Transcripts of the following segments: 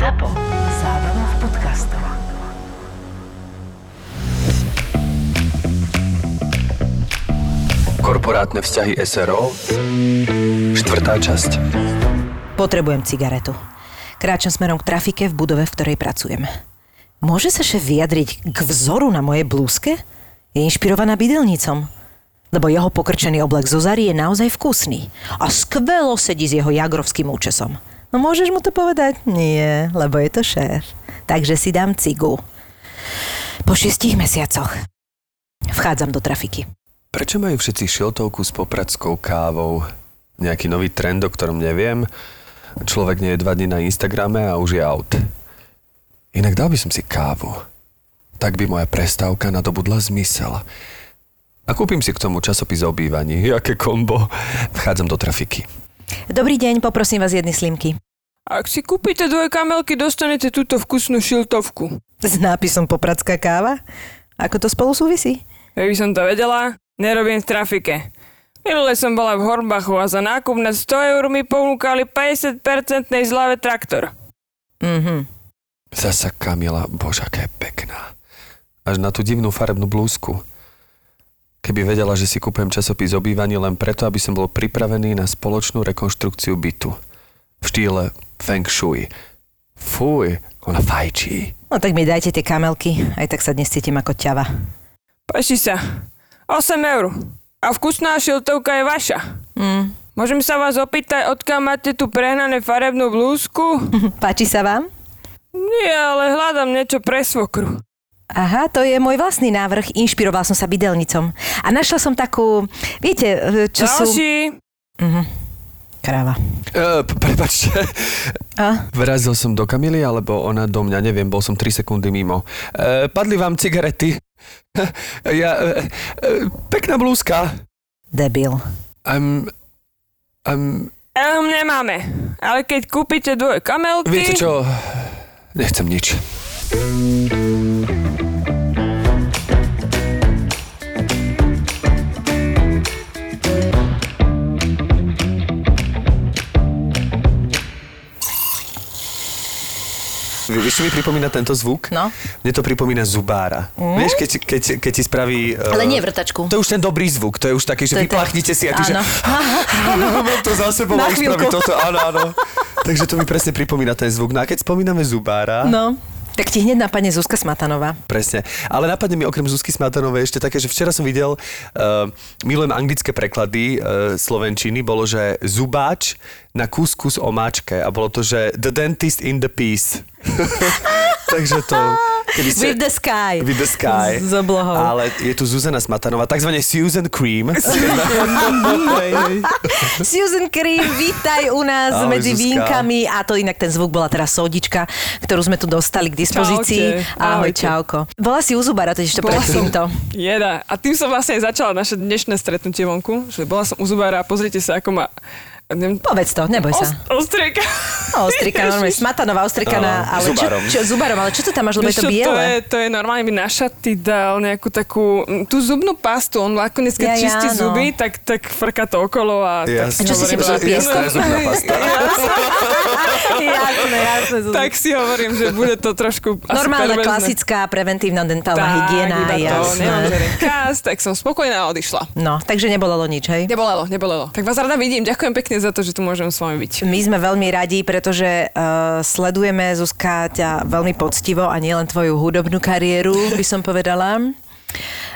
ZAPO. Zábrná v podcastov. Korporátne vzťahy SRO 4. časť Potrebujem cigaretu. Kráčam smerom k trafike v budove, v ktorej pracujem. Môže sa šéf vyjadriť k vzoru na mojej blúzke? Je inšpirovaná bydelnicom. Lebo jeho pokrčený oblek zo Zary je naozaj vkusný. A skvelo sedí s jeho jagrovským účesom. No môžeš mu to povedať? Nie, lebo je to šéf. Takže si dám cigu. Po šiestich mesiacoch. Vchádzam do trafiky. Prečo majú všetci šiltovku s popradskou kávou? Nejaký nový trend, o ktorom neviem? Človek nie je dva dní na Instagrame a už je out. Inak dal by som si kávu. Tak by moja prestávka nadobudla zmysel. A kúpim si k tomu časopis o obývaní. Jaké kombo. Vchádzam do trafiky. Dobrý deň, poprosím vás jedny slimky. Ak si kúpite dvoje kamelky, dostanete túto vkusnú šiltovku. S nápisom popradská káva? Ako to spolu súvisí? Keby som to vedela, nerobím v trafike. Minule som bola v Horbachu a za nákup na 100 eur mi ponúkali 50% zľave traktor. Mhm. Zasa Kamila, bože, aká je pekná. Až na tú divnú farebnú blúzku. Keby vedela, že si kúpem časopis obývaní len preto, aby som bol pripravený na spoločnú rekonštrukciu bytu. V štýle Feng Shui. Fuj, ona fajčí. No tak mi dajte tie kamelky, aj tak sa dnes cítim ako ťava. Páči sa. 8 eur. A vkusná šiltovka je vaša. Mm. Môžem sa vás opýtať, odkiaľ máte tú prehnané farebnú blúzku? Páči sa vám? Nie, ale hľadám niečo pre svokru. Aha, to je môj vlastný návrh. Inšpiroval som sa bydelnicom. A našla som takú, viete, e, čo sú... Ďalší. Mhm. Kráva. E, prepačte, A? vrazil som do Kamily, alebo ona do mňa, neviem, bol som 3 sekundy mimo. E, padli vám cigarety. ja, e, e, pekná blúzka. Debil. Um, um, Ehm, nemáme. Ale keď kúpite dvoje kamelky... viete čo? Nechcem nič. Vieš, čo mi pripomína tento zvuk? No. Mne to pripomína zubára. Mm? Vieš, keď, keď, keď ti spraví... Uh, Ale nie vrtačku. To je už ten dobrý zvuk, to je už taký, že vyplachnite si a ty, Áno. že... Áno, mám to za sebou Na a spraví toto, áno, áno. Takže to mi presne pripomína ten zvuk. No a keď spomíname zubára, No. Tak ti hneď napadne Zuzka Smatanová. Presne. Ale napadne mi okrem Zuzky Smatanovej ešte také, že včera som videl, uh, milujem anglické preklady uh, slovenčiny, bolo, že zubáč na kuskus omáčke a bolo to, že the dentist in the piece. Takže to... Keby With the sky. With the sky. S oblohou. Ale je tu Zuzana Smatanová, takzvané Susan Cream. Susan Cream, vítaj u nás Ahoj, medzi Zuzka. vínkami. A to inak ten zvuk bola teraz sodička, ktorú sme tu dostali k dispozícii. Čaute. Ahoj, Ahojte. čauko. Bola si u Zubara, to Bola pred týmto. Jeda. A tým som vlastne aj začala naše dnešné stretnutie vonku. Že bola som u Zubára a pozrite sa, ako ma... Neviem, Povedz to, neboj sa. Os, ostrieka. No, ostrika, normálne, smatanová ostrikaná, Áno, ale zubarom. Čo, čo, zubarom, ale čo to tam máš, lebo je to čo, to je, biele? to je normálne, mi na šaty dal nejakú takú, mm, tú zubnú pastu, on nakoniec keď Ja, ja, čistí no. zuby, tak, tak frká to okolo a tak Jasné. A čo si si zubná pasta. jasné, jasné. Tak si hovorím, že bude to trošku asi Normálna, klasická, preventívna dentálna tak, hygiena, iba to, jasné. kas, tak som spokojná a odišla. No, takže nebolelo nič, hej? Nebolelo, nebolelo. Tak vás rada vidím, ďakujem pekne za to, že tu môžem s vami byť. My sme veľmi radi, pretože uh, sledujeme, Zuzka, ťa veľmi poctivo a nielen tvoju hudobnú kariéru, by som povedala.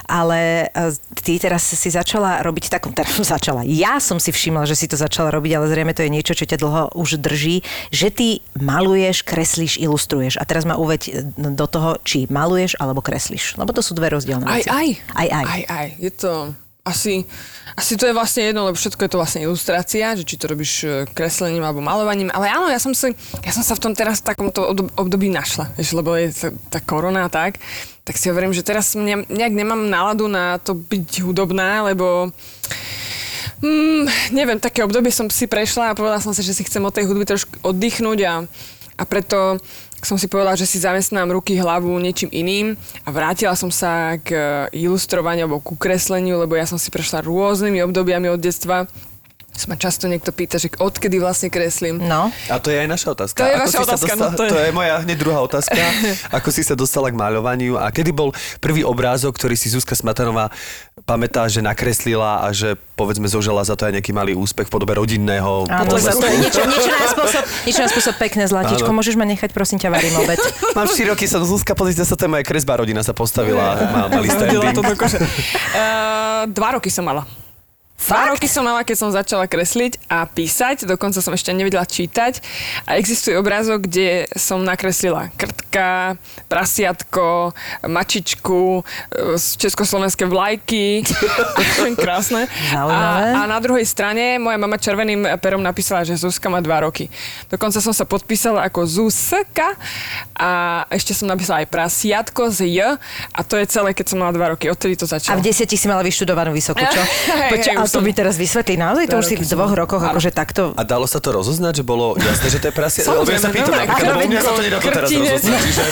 Ale uh, ty teraz si začala robiť takú, teraz začala. Ja som si všimla, že si to začala robiť, ale zrejme to je niečo, čo ťa dlho už drží, že ty maluješ, kreslíš, ilustruješ. A teraz ma uveď eh, do toho, či maluješ alebo kreslíš. Lebo to sú dve rozdielne Aj, veci. aj. Aj, aj. Aj, aj. Je to asi, asi to je vlastne jedno, lebo všetko je to vlastne ilustrácia, že či to robíš e, kreslením alebo malovaním. Ale áno, ja som, si, ja som sa v tom teraz v takomto obdob- období našla, vieš, lebo je tá, tá korona a tak. Tak si hovorím, že teraz mne, nejak nemám náladu na to byť hudobná, lebo Mm, neviem, také obdobie som si prešla a povedala som si, že si chcem od tej hudby trošku oddychnúť a, a preto som si povedala, že si zamestnám ruky, hlavu niečím iným a vrátila som sa k ilustrovaniu alebo ku kresleniu, lebo ja som si prešla rôznymi obdobiami od detstva sa ma často niekto pýta, že odkedy vlastne kreslím. No. A to je aj naša otázka. To je Ako vaša otázka, no dostala, to je- to je moja hneď druhá otázka. Ako si sa dostala k maľovaniu a kedy bol prvý obrázok, ktorý si Zuzka Smatanová pamätá, že nakreslila a že povedzme zožala za to aj nejaký malý úspech v podobe rodinného Áno, potlesku? to je niečo, niečo, na spôsob, niečo na spôsob pekné zlatičko. Áno. Môžeš ma nechať, prosím ťa, varím obed. Mám 4 roky, som Zuzka, pozrite sa, to je moja kresbá rodina sa postavila, má, Hodila to do. Uh, dva roky som mala. Dva roky som mala, keď som začala kresliť a písať, dokonca som ešte nevedela čítať. A existuje obrázok, kde som nakreslila krtka, prasiatko, mačičku, e, československé vlajky. Krásne. Zaujímavé. A, a na druhej strane moja mama červeným perom napísala, že Zuzka má dva roky. Dokonca som sa podpísala ako Zuzka a ešte som napísala aj prasiatko z J a to je celé, keď som mala dva roky. Odtedy to A začalo. v desiatich si mala vyštudovanú vysokú, čo? Hej, Počkaj, hej, ale to som- mi teraz vysvetlí. Naozaj to už si v som- dvoch rokoch akože takto... A dalo sa to rozoznať, že bolo jasné, že to je prasie? Lebo ja sa pýtam, no, napríklad, lebo mňa sa to nedá teraz rozoznať. Čiže,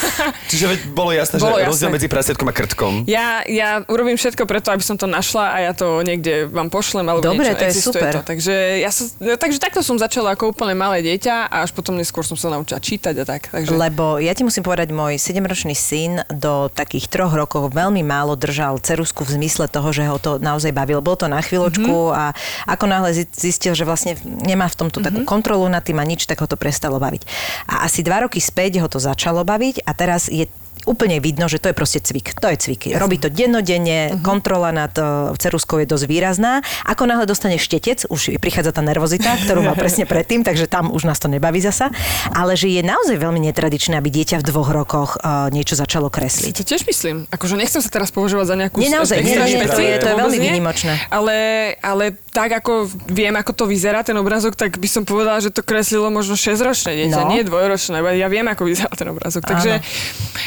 čiže bolo jasné, Bolo že jasné. rozdiel medzi prasiatkom a krtkom. Ja, ja urobím všetko preto, aby som to našla a ja to niekde vám pošlem, alebo Dobre, niečo, to je existuje super. to. Takže, ja sa, takže takto som začala ako úplne malé dieťa a až potom neskôr som sa naučila čítať a tak. Takže... Lebo ja ti musím povedať, môj 7-ročný syn do takých troch rokov veľmi málo držal cerusku v zmysle toho, že ho to naozaj bavilo. Bolo to na chvíľočku Mhm. a ako náhle zi- zistil, že vlastne nemá v tomto takú kontrolu nad tým a nič, tak ho to prestalo baviť. A asi dva roky späť ho to začalo baviť a teraz je úplne vidno, že to je proste cvik. To je cvik. Robí to dennodenne, Mhm. kontrola nad uh, ceruskou je dosť výrazná. Ako náhle dostane štetec, už prichádza tá nervozita, ktorú mal presne predtým, takže tam už nás to nebaví zasa. Ale že je naozaj veľmi netradičné, aby dieťa v dvoch rokoch uh, niečo začalo Si kresliť. to tiež myslím. Akože nechcem sa teraz považovať za nejakú... Nie, naozaj, nie, nie, to je- to je veľmi výnimočné. Ale, ale tak ako viem, ako to vyzerá ten obrázok, tak by som povedala, že to kreslilo možno 6-ročné dieťa, No. nie dvojročné. Ja viem, ako vyzerá ten obrázok. Takže,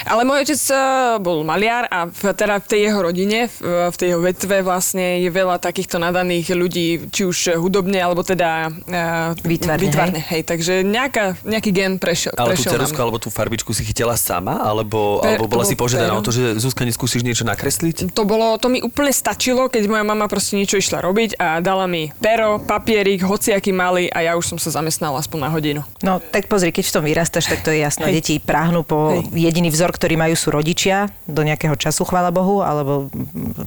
ale môj otec eh, bol maliar a v, teda v tej jeho rodine, v, v tej jeho vetve vlastne je veľa takýchto nadaných ľudí, či už hudobne, alebo teda uh, Výtvarne, výtvarne hej. Takže nejaká, nejaký gen prešiel. Ale tú prešiel na cerusku mňa. alebo tú farbičku si chytila sama? Alebo, Per- alebo bola si požiadaná pero. o to, že Zuzka, neskúsiš niečo nakresliť? To bolo, to mi úplne stačilo, keď moja mama proste niečo išla robiť a dala mi pero, papierik, hociaký malý a ja už som sa zamestnala aspoň na hodinu. No tak pozri, keď v tom vyrastáš, tak to je jasné. Hej. Deti práhnu po Hej. jediný vzor, ktorý majú sú rodičia do nejakého času, chvála Bohu, alebo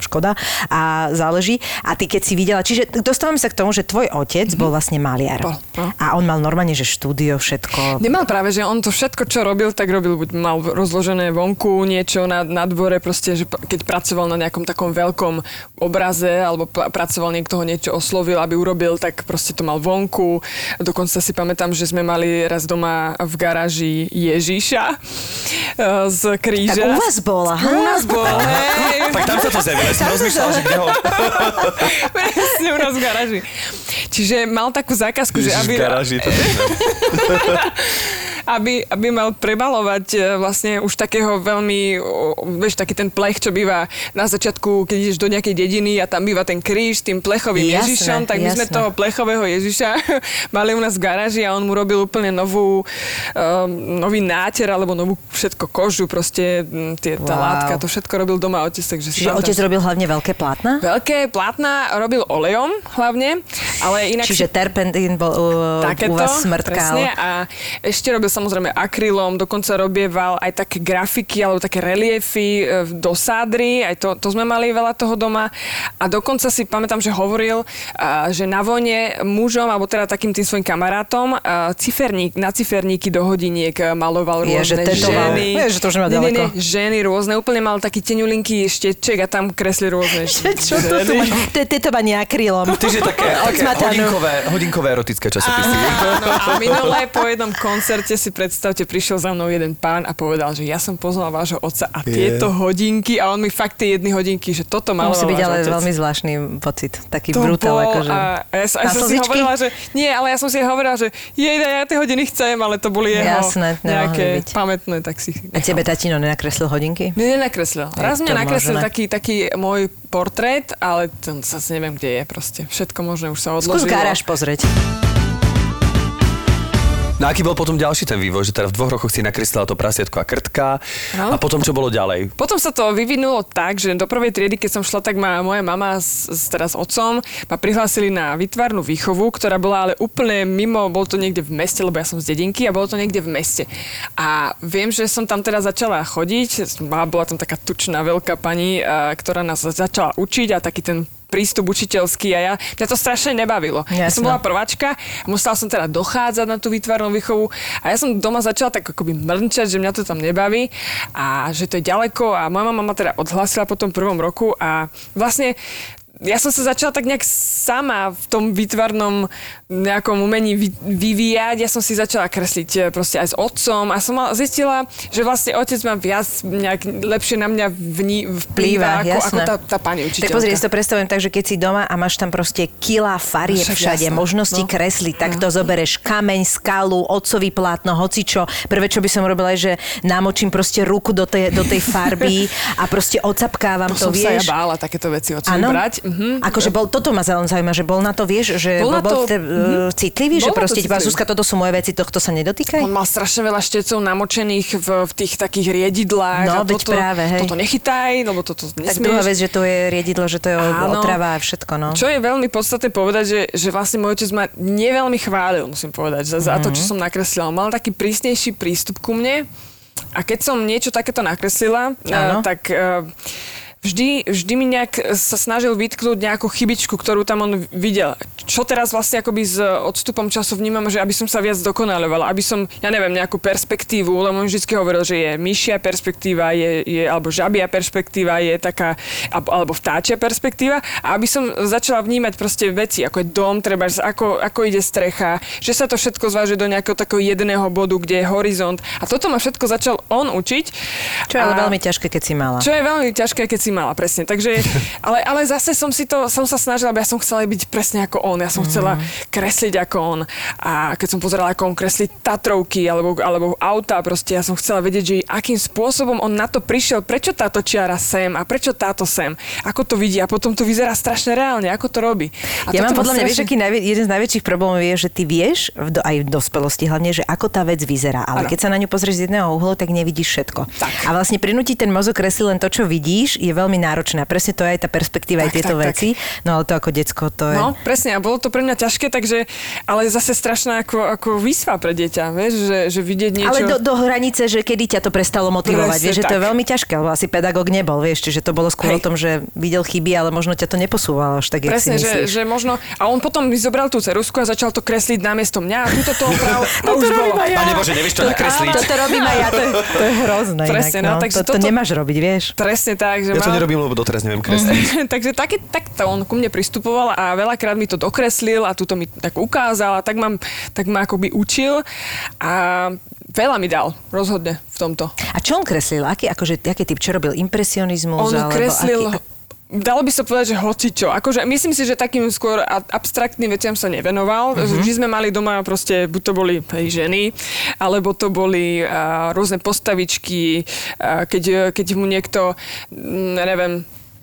škoda a záleží. A ty keď si videla, čiže dostávame sa k tomu, že tvoj otec bol vlastne maliar. Bol, no. A on mal normálne, že štúdio, všetko. Nemal práve, že on to všetko, čo robil, tak robil, buď mal rozložené vonku niečo na, na dvore, proste, že keď pracoval na nejakom takom veľkom obraze, alebo p- pracoval niekto niečo oslovil, aby urobil, tak proste to mal vonku. Dokonca si pamätám, že sme mali raz doma v garáži Ježiša e, z kríža. Tak u vás bola, U nás bol, hej. Tak tam sa to zjavilo, ja som rozmýšľal, že kde ho... Presne u nás v garáži. Čiže mal takú zákazku, že Ježiš, aby, v garáži, to aby, aby mal prebalovať e, vlastne už takého veľmi, vieš, taký ten plech, čo býva na začiatku, keď ideš do nejakej dediny a tam býva ten kríž s tým plechovým Jasné, Ježišom, tak my sme jasné. toho plechového Ježiša mali u nás v garáži a on mu robil úplne novú, um, nový náter alebo novú všetko kožu, proste tie, tá Wow. látka, to všetko robil doma otec, takže Čiže otec robil hlavne veľké plátna? Veľké plátna robil olejom hlavne, ale inak Čiže terpentín bol uh, Takéto, u vás smrtkal. presne. A ešte robil samozrejme akrylom, dokonca robieval aj také grafiky alebo také reliefy e, do sádry, aj to, to sme mali veľa toho doma. A dokonca si pamätám, že hovoril, a, že na vojne mužom, alebo teda takým tým svojim kamarátom, a, ciferník, na ciferníky do hodiniek e, maloval Je, že rôzne tetoval. ženy. Je, že to už má nie, nie, ženy rôzne, úplne mal taký teňulinký šteček a tam kresli rôzne Čo to tu máš? To je tetovanie akrylom. Čiže také, také hodinkové, hodinkové erotické časopisy. Áno, a minulé po jednom koncerte si predstavte, prišiel za mnou jeden pán a povedal, že ja som poznal vášho otca a tieto hodinky a on mi fakt tie jedny hodinky, že toto To maloval musí byť ale otec. veľmi zvláštny pocit. Taký to brutál. bol, Akože. a, ja, som- ja som si hovorila, že nie, ale ja som si hovorila, že jej, ja tie hodiny chcem, ale to boli jeho Jasné, nejaké byť. pamätné, tak si ich A tebe tatino nenakreslil hodinky? Mne nenakreslil. Raz to mňa nakreslil možné. taký, taký môj portrét, ale ten zase neviem, kde je proste. Všetko možné už sa odložilo. Skús garáž pozrieť. No aký bol potom ďalší ten vývoj, že teda v dvoch rokoch si nakreslila to prasiatko a krtka No. a potom čo bolo ďalej? Potom sa to vyvinulo tak, že do prvej triedy, keď som šla, tak ma moja mama s, s, teda s otcom ma prihlásili na výtvarnú výchovu, ktorá bola ale úplne mimo, bol to niekde v meste, lebo ja som z dedinky a bolo to niekde v meste. A viem, že som tam teda začala chodiť, bola tam taká tučná veľká pani, ktorá nás začala učiť a taký ten prístup učiteľský a ja, mňa to strašne nebavilo. Ja som bola prváčka musela som teda dochádzať na tú výtvarnú výchovu a ja som doma začala tak akoby mrnčať, že mňa to tam nebaví a že to je ďaleko a moja mama ma teda odhlasila po tom prvom roku a vlastne ja som sa začala tak nejak sama v tom výtvarnom nejakom umení vy, vyvíjať. Ja som si začala kresliť eh, proste aj s otcom a som mal, zistila, že vlastne otec ma viac nejak lepšie na mňa vní, vplýva ako, ako tá, tá pani učiteľka. Tak pozri, ja si to predstavujem tak, že keď si doma a máš tam proste kila farie Však všade, jasné. možnosti No. kresliť, tak to zobereš kameň, skalu, otcový plátno, hocičo. Prvé, čo by som robila, je, že namočím proste ruku do tej, do tej farby a proste ocapkávam to to, som sa ja vieš. bála takéto veci od brať. Mhm. Akože bol, toto ma zaujíma, že bol na to, vieš, že Bol bol, na bol to- uh, citlivý, že Bol na to proste citlivý. Zuzka, toto sú moje veci, tohto sa nedotýkaj? On mal strašne veľa štecov namočených v, v tých takých riedidlách. No, a toto, práve, hej. Toto nechytaj, lebo toto Tak nesmieš. druhá vec, že to je riedidlo, že to je Áno. otrava a všetko, no. Čo je veľmi podstatné povedať, že, že vlastne môj otec ma neveľmi chválil, musím povedať, za, za to, čo Mhm. som nakreslila. Mal taký prísnejší prístup ku mne a keď som niečo takéto nakreslila, Áno. uh, tak uh, vždy, vždy mi nejak sa snažil vytknúť nejakú chybičku, ktorú tam on videl. Čo teraz vlastne akoby s odstupom času vnímam, že aby som sa viac dokonalovala, aby som, ja neviem, nejakú perspektívu, lebo on vždy hovoril, že je myšia perspektíva, je, je alebo žabia perspektíva, je taká, alebo, vtáčia perspektíva a aby som začala vnímať proste veci, ako je dom, treba, ako, ako ide strecha, že sa to všetko zváže do nejakého takého jedného bodu, kde je horizont. A toto ma všetko začal on učiť. Čo je ale veľmi ťažké, keď si mala. čo je veľmi ťažké, keď si mala, presne. Takže, ale, ale zase som si to, som sa snažila, aby ja som chcela byť presne ako on. Ja som chcela kresliť ako on. A keď som pozerala, ako on kreslí Tatrovky alebo, alebo auta, proste ja som chcela vedieť, že akým spôsobom on na to prišiel, prečo táto čiara sem a prečo táto sem. Ako to vidí a potom to vyzerá strašne reálne, ako to robí. A ja mám podľa mňa, vieš, strašne- aký najvi- jeden z najväčších problémov je, že ty vieš, v do, aj v dospelosti hlavne, že ako tá vec vyzerá. Ale Áno. keď sa na ňu pozrieš z jedného uhlu, tak nevidíš všetko. Tak. A vlastne prinútiť ten mozog kresliť len to, čo vidíš, je veľmi náročné. A presne to je aj tá perspektíva, aj Tak, tieto tak, tak. veci. No ale to ako decko, to je... No, presne, a bolo to pre mňa ťažké, takže, ale zase strašná ako, ako výsva pre dieťa, vieš, že, že vidieť niečo... Ale do, do hranice, že kedy ťa to prestalo motivovať, Presne vieš, že to je tak. veľmi ťažké, lebo asi pedagóg nebol, vieš, čiže to bolo skôr Hej. o tom, že videl chyby, ale možno ťa to neposúvalo až tak, jak Presne, si že, myslíš. že možno... A on potom mi zobral tú cerusku a začal to kresliť namiesto mňa a túto to oprav a už bolo. Pane Bože, nevieš to nakresliť? Toto robím aj ja, to je, to je hrozné. Presne, inak, no, takže to, to toto- nemáš robiť, vieš. Presne tak, že Ja to nerobím, lebo doteraz neviem kresliť. Takže také, takto on ku mne pristupoval a veľakrát mi to dokreslil a túto mi tak ukázal a tak, mám, tak ma akoby učil a veľa mi dal, rozhodne v tomto. A čo on kreslil? Aký, akože, aký typ? Čo robil? Impresionizmus? On alebo kreslil... Aký, Dalo by sa povedať, že hocičo. Akože myslím si, že takým skôr abstraktným veciam sa nevenoval. Mhm. Uh-huh. Vždy sme mali doma proste, buď to boli hej, ženy, alebo to boli uh, rôzne postavičky, uh, keď, keď mu niekto, mm, neviem,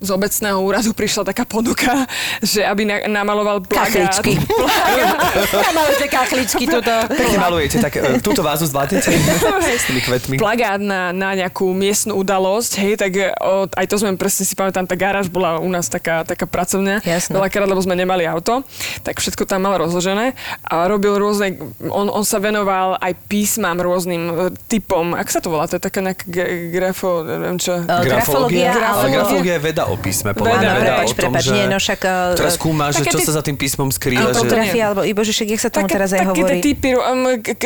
z obecného úradu prišla taká ponuka, že aby na, namaloval plagát. Kachličky. Malé kachličky tuto. Pekne malujete, tak e, túto vázu zvládnete s tými kvetmi. plagát na, na nejakú miestnu udalosť, hej, tak e, o, aj to sme presne si pamätám, tá garáž bola u nás taká, taká pracovňa, Jasné. veľakrát, lebo sme nemali auto, tak všetko tam mal rozložené a robil rôzne, on, on sa venoval aj písmam rôznym e, typom, ak sa to volá, to je taká nejaká grafo, neviem čo. E, grafológia, ale alebo- grafológia je veda o písme, podľa Veda, mňa veda, veda prepač, o tom, prepač, že... nie, no však, e, Ktorá skúma, že také čo ty- sa za tým písmom skrýva, že... Autografia, alebo ibo, že však, jak sa tomu teraz aj také hovorí? tie typy, um, k, k,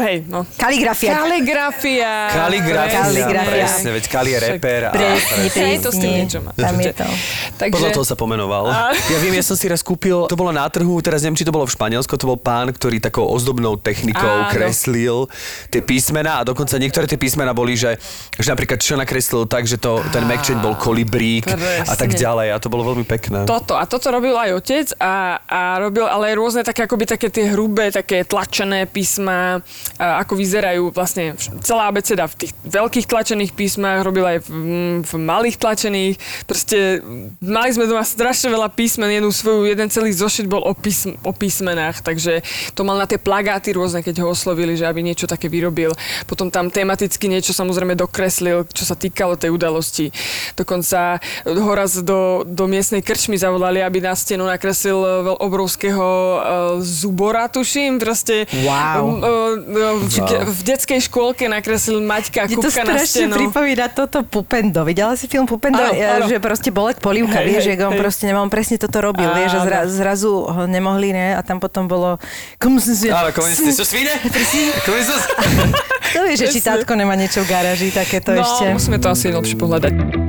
hej, no. Kaligrafia. Kaligrafia. Kaligrafia, Kaligrafia. presne, veď Kali je reper. A, Presne, Hej, to s tým presne. niečo má. Tam je to. Takže, Podľa toho sa pomenoval. A- Ja viem, ja som si raz kúpil, to bolo na trhu, teraz neviem, či to bolo v Španielsku, to bol pán, ktorý takou ozdobnou technikou Áno. kreslil tie písmená a dokonca niektoré tie písmená boli, že, že napríklad čo nakreslil tak, že to, ten mekčeň bol kolibrík, a tak ďalej. A to bolo veľmi pekné. Toto. A toto robil aj otec a, a robil ale aj rôzne také akoby také tie hrubé, také tlačené písma, a ako vyzerajú vlastne celá abeceda v tých veľkých tlačených písmach, robil aj v, v malých tlačených. Proste mali sme doma strašne veľa písmen, jednu svoju, jeden celý zošit bol o, písm, o písmenách, takže to mal na tie plagáty rôzne, keď ho oslovili, že aby niečo také vyrobil. Potom tam tematicky niečo samozrejme dokreslil, čo sa týkalo tej udalosti. Dokonca ho raz do, do miestnej krčmy zavolali, aby na stenu nakreslil veľ obrovského uh, zubora, tuším, proste Wow. uh, uh, v, Wow. v detskej škôlke nakreslil Maťka to kúbka na strašne stenu. pripomína toto Pupendo. Videla si film Pupendo? Áno, áno. Že proste bolek polívka, Hej, vieš, hej, že on hej. proste nemal presne toto robil, vieš, že zra, Áno. zrazu ho nemohli, ne? A tam potom bolo... Kom si si... Ale komunistní sú svine? To vieš, že či tátko nemá niečo v garáži, takéto no, ešte. musíme to asi lepšie pohľadať.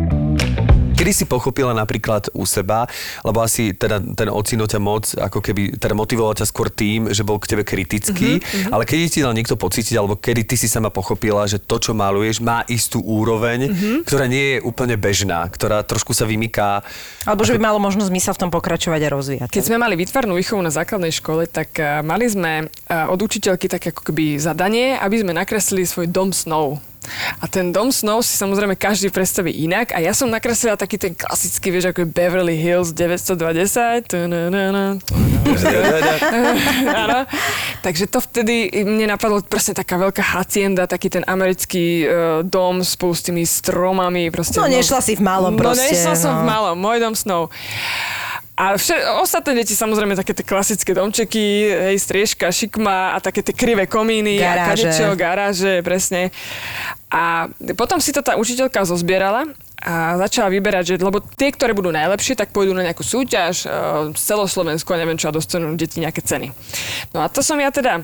Kedy si pochopila napríklad u seba, lebo asi teda ten ocino ťa moc, ako keby, teda motivoval ťa skôr tým, že bol k tebe kritický, Mhm, ale kedy ti dal niekto pocítiť, alebo kedy ty si sama pochopila, že to, čo maluješ, má istú úroveň, Mhm. ktorá nie je úplne bežná, ktorá trošku sa vymyká. Alebo že by malo možnosť zmysel v tom pokračovať a rozvíjať. Keď sme mali výtvarnú výchovu na základnej škole, tak eh, mali sme eh, od učiteľky také ako keby zadanie, aby sme nakreslili svoj dom snov. A ten dom snov si samozrejme každý predstaví inak a ja som nakreslila taký ten klasický, vieš, ako je Beverly Hills 920. tunanana, Áno. Takže to vtedy mne napadlo presne taká veľká hacienda, taký ten americký uh, dom spolu s tými stromami. Proste, No, nešla si v malom proste, No nešla som no. v malom, môj dom snov. A vše, ostatné deti samozrejme také tie klasické domčeky, hej, striežka, šikma a také tie krivé komíny Garáže. a kadečo, garáže, presne. A potom si to tá učiteľka zozbierala a začala vyberať, že, lebo tie, ktoré budú najlepšie, tak pôjdu na nejakú súťaž z celoslovensku a neviem čo a dostanú deti nejaké ceny. No a to som ja teda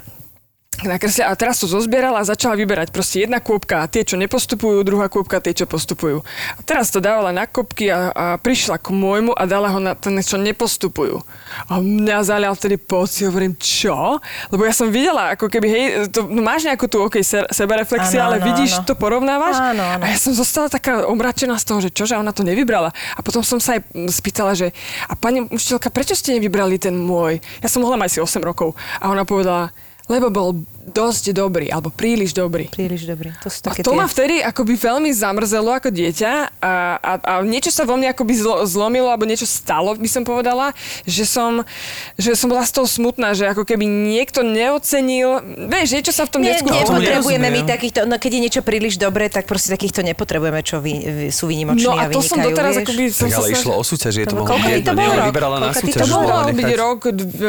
nakreslila a teraz to zozbierala a začala vyberať proste jedna kôpka a tie, čo nepostupujú, druhá kôpka tie, čo postupujú. A teraz to dávala na kopky a, a prišla k môjmu a dala ho na ten, čo nepostupujú. A mňa zalial vtedy pocit, hovorím, čo? Lebo ja som videla, ako keby, hej, to, no máš nejakú tú, okej, okay, sebereflexia, Áno, ale áno, vidíš, áno. to porovnávaš? Áno, áno. A ja som zostala taká omračená z toho, že čože ona to nevybrala. A potom som sa aj spýtala, že a pani učiteľka, prečo ste nevybrali ten môj? Ja som mohla mať asi 8 rokov. A ona povedala, lebo bol dosť dobrý, alebo príliš dobrý. Príliš dobrý. To sú A také to tie... ma vtedy akoby veľmi zamrzelo ako dieťa a, a, a niečo sa vo mne akoby zlo, zlomilo, alebo niečo stalo, by som povedala, že som, že som bola z toho smutná, že ako keby niekto neocenil, vieš, niečo sa v tom Nie, detsku... nepotrebujeme my takýchto, no keď je niečo príliš dobré, tak proste takýchto nepotrebujeme, čo vy, vy, sú vynimoční No a a to som doteraz vieš. akoby... Som Tak ale išlo o súťaž, je to To bol- mohlo byť jedno, ona rok? vybrala na súťaž. To mohol byť rok d- v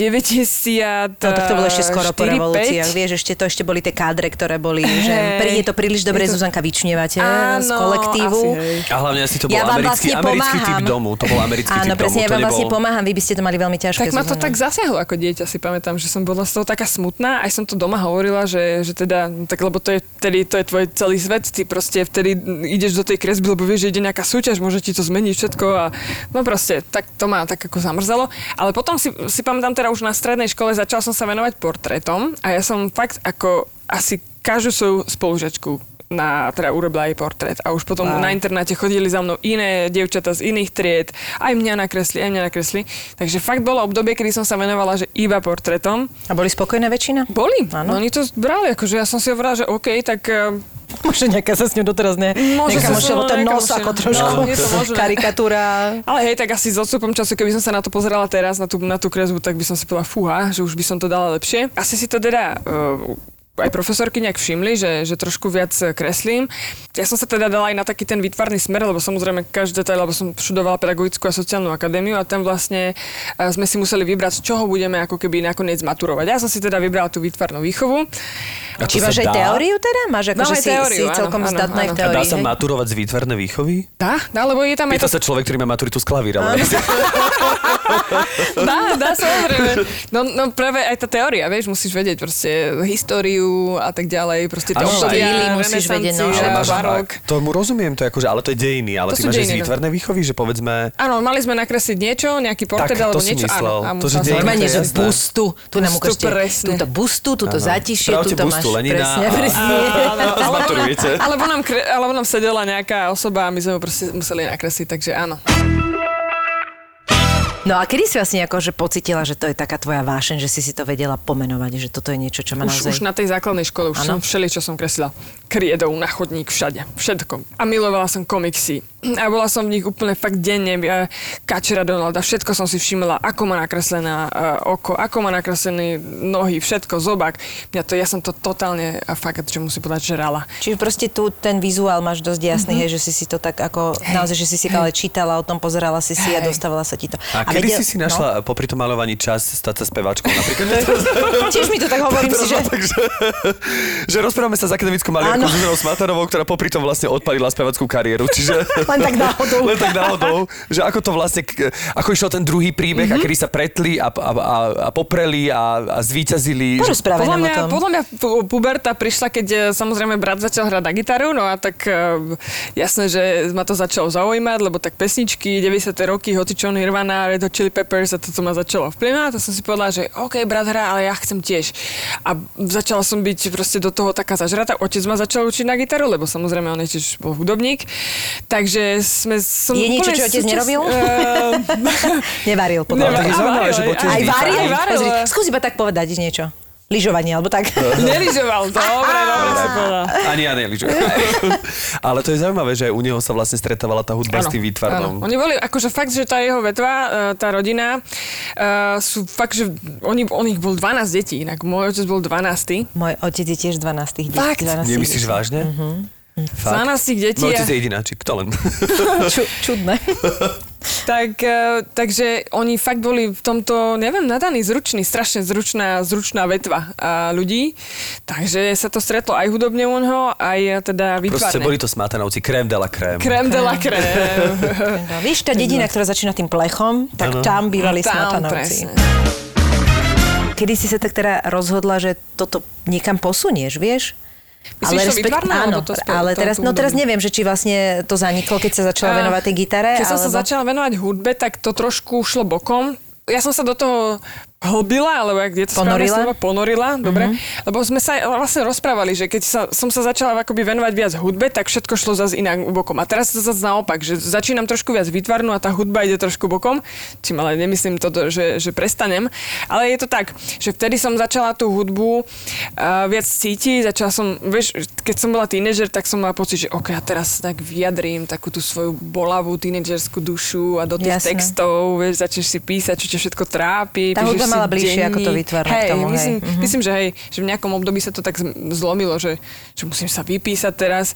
1990. No tak to bolo ešte skoro po 4, revolúciách. 5. Vieš, ešte to ešte boli tie kádre, ktoré boli, že Hej. príde to príliš dobre, to- Zuzanka, vyčnievate z kolektívu. asi. A hlavne asi to bol Ja americký, vlastne americký typ domu. To bol americký Áno, typ presne, domu. ja vám vlastne nebol... pomáham, vy by ste to mali veľmi ťažké. Tak ma to tak zasiahlo ako dieťa, si pamätám, že som bola z toho taká smutná. Aj som to doma hovorila, že, že teda, tak lebo to je vtedy, to je tvoj celý svet, ty proste vtedy ideš do tej kresby, lebo vieš, že ide nejaká súťaž, môže ti to zmeniť všetko a no proste, tak to ma tak ako zamrzelo. Ale potom si, si pamätám teda už na strednej škole začal som sa venovať portrétom a ja som fakt ako asi každú svoju spolužačku na, teda urobila jej portrét. A už potom Wow. na internáte chodili za mnou iné dievčatá z iných tried, aj mňa nakresli, aj mňa nakresli. Takže fakt bolo obdobie, kedy som sa venovala, že iba portrétom. A boli spokojná väčšina? Boli, Áno. no, oni to brali, akože ja som si hovorila, že OK, tak eh, Možno nejaká sa s ňou doteraz ne... Sa možno ten nos ako trošku No, to karikatúra. Ale hej, tak asi s odstupom času, keby som sa na to pozerala teraz, na tú, na tú kresbu, tak by som si povedala, fúha, že už by som to dala lepšie. Asi si to teda uh, aj profesorky nejak všimli, že, že trošku viac eh, kreslím. Ja som sa teda dala aj na taký ten výtvarný smer, lebo samozrejme každé detail, lebo som študovala pedagogickú a sociálnu akadémiu a tam vlastne uh, sme si museli vybrať, z čoho budeme ako keby nakoniec maturovať. Ja som si teda vybrala tú výtvarnú výchovu. A Či máš aj dá? teóriu teda? Máš ako, Mám že si, teóriu, si áno, celkom áno, zdatná aj v áno. A teórii. dá sa hej? maturovať z výtvarnej výchovy? Dá, dá, lebo je tam aj Pýta to sa človek, ktorý má maturitu z klavíra. ale- Dá, dá, samozrejme. No, no práve aj tá teória, vieš, musíš vedieť proste históriu, A tak ďalej. Proste tie obdobia, štýly musíš vedieť, no. renesancia, Ale máš, barok. tomu rozumiem, to je akože, ale to je dejiny, ale To ty máš aj z dejiny, no. výtvarnej výchovy, že povedzme... Áno, mali sme nakresliť niečo, nejaký portrét Tak, to alebo niečo. myslel. Áno, To, že dejiny, Normálne, že bustu. Tu nám presne. Túto bustu, túto zatišie, túto máš Lenina presne, presne. Alebo nám sedela nejaká osoba a my sme ho proste museli nakresliť, takže áno. No a kedy si vlastne akože pocitila, že to je taká tvoja vášeň, že si si to vedela pomenovať, že toto je niečo, čo ma Už, naozaj... už na tej základnej škole už Áno. som všeli, čo som kreslila. Kriedou na chodník, všade. Všetko. A milovala som komiksy. A bola som v nich úplne fakt denne. ja- Kačera Donalda, všetko som si všimla, ako má nakreslená uh, oko, ako má nakreslené nohy, všetko, zobák. Mňa to, ja som to totálne, a fakt, že musím povedať, žrala. Čiže proste tu ten vizuál máš dosť jasný, Mhm. hej, že si si to tak ako, naozaj, že si si ale čítala o tom, pozerala si si a Hej. dostávala sa ti to. A kedy vedel- si si našla popri tom malovaní čas stať sa speváčkou napríklad? No, tiež mi to tak hovorím si, že... Takže, že rozprávame sa s akademickou maliarkou. Zuzanou Smatarovou, ktorá popri tom vlastne odpalila spevackú kariéru. Čiže... Len tak náhodou. Len tak náhodou. Že ako to vlastne, ako išiel ten druhý príbeh Mhm. a kedy sa pretli a, a, a, a popreli a, a zvíťazili. že- Porozprávaj Podľa mňa, tom. podľa mňa pu- puberta prišla, keď e, samozrejme brat začal hrať na gitaru, no a tak e, jasné, že ma to začalo zaujímať, lebo tak pesničky, 90. roky, hocičo Nirvana, Red Hot Chili Peppers a toto ma začalo vplyvňovať, to som si povedala, že OK, brat hrá, ale ja chcem tiež. A začala som byť proste do toho taká zažratá. Otec ma začal učiť na gitaru, lebo samozrejme on je tiež bol hudobník. Takže sme... Som Je niečo, čo otec nerobil? Eh, Nevaril potom. Nevaril, zaujímavé, že bol tiež Aj varil? Aj varil. Pozri, skús iba tak povedať niečo. Lyžovanie, alebo tak. Neližoval, dobre, dobre si povedala. Ani ja neližujem. Ale to je zaujímavé, že aj u neho sa vlastne stretávala tá hudba s tým výtvarnom. áno. Oni boli, akože fakt, že tá jeho vetva, e, tá rodina, uh, sú fakt, že oni, on ich bol 12 detí, inak môj otec bol 12. Môj otec je tiež 12 detí. Fakt? 12 Nemyslíš vážne? Fakt? 12 detí. Môj a- otec je jedináčik, kto len? Ču, čudné. Tak, e, takže oni fakt boli v tomto, neviem, nadaní, zruční, strašne zručná, zručná vetva a ľudí. Takže sa to stretlo aj hudobne u neho, aj teda Proste výtvarne. boli to smátanovci, krém de la krém. Krem de la krem. No, Víš, tá dedina, ktorá začína tým plechom, tak Áno. tam bývali Tam, smatanovci. presne. Kedy si sa tak teda rozhodla, že toto niekam posunieš, vieš? Myslíš to výtvarné, áno, alebo to spe- ale teraz, no teraz neviem, že či vlastne to zaniklo, keď sa začala A venovať tej gitare. Keď som sa alebo... začala venovať hudbe, tak to trošku šlo bokom. Ja som sa do toho hlbila, alebo jak je to Ponorila? slovo? Ponorila, dobre. Lebo sme sa vlastne rozprávali, že keď sa, som sa začala akoby venovať viac hudbe, tak všetko šlo zase inak bokom. A teraz to zase naopak, že začínam trošku viac vytvarnú a tá hudba ide trošku bokom. Čím ale nemyslím to, že, že prestanem. Ale je to tak, že vtedy som začala tú hudbu uh, viac cítiť, začala som, vieš, keď som bola tínežer, tak som mala pocit, že ok, ja teraz tak vyjadrím takú tú svoju bolavú tínežerskú dušu a do tých Jasné. textov, vieš, začneš si písať, čo ťa všetko trápi. Tá píšeš mala bližšie ako to denník. výtvarné k hej, tomu, hej. myslím, Mhm. myslím, že hej, že v nejakom období sa to tak zlomilo, že, že musím sa vypísať teraz.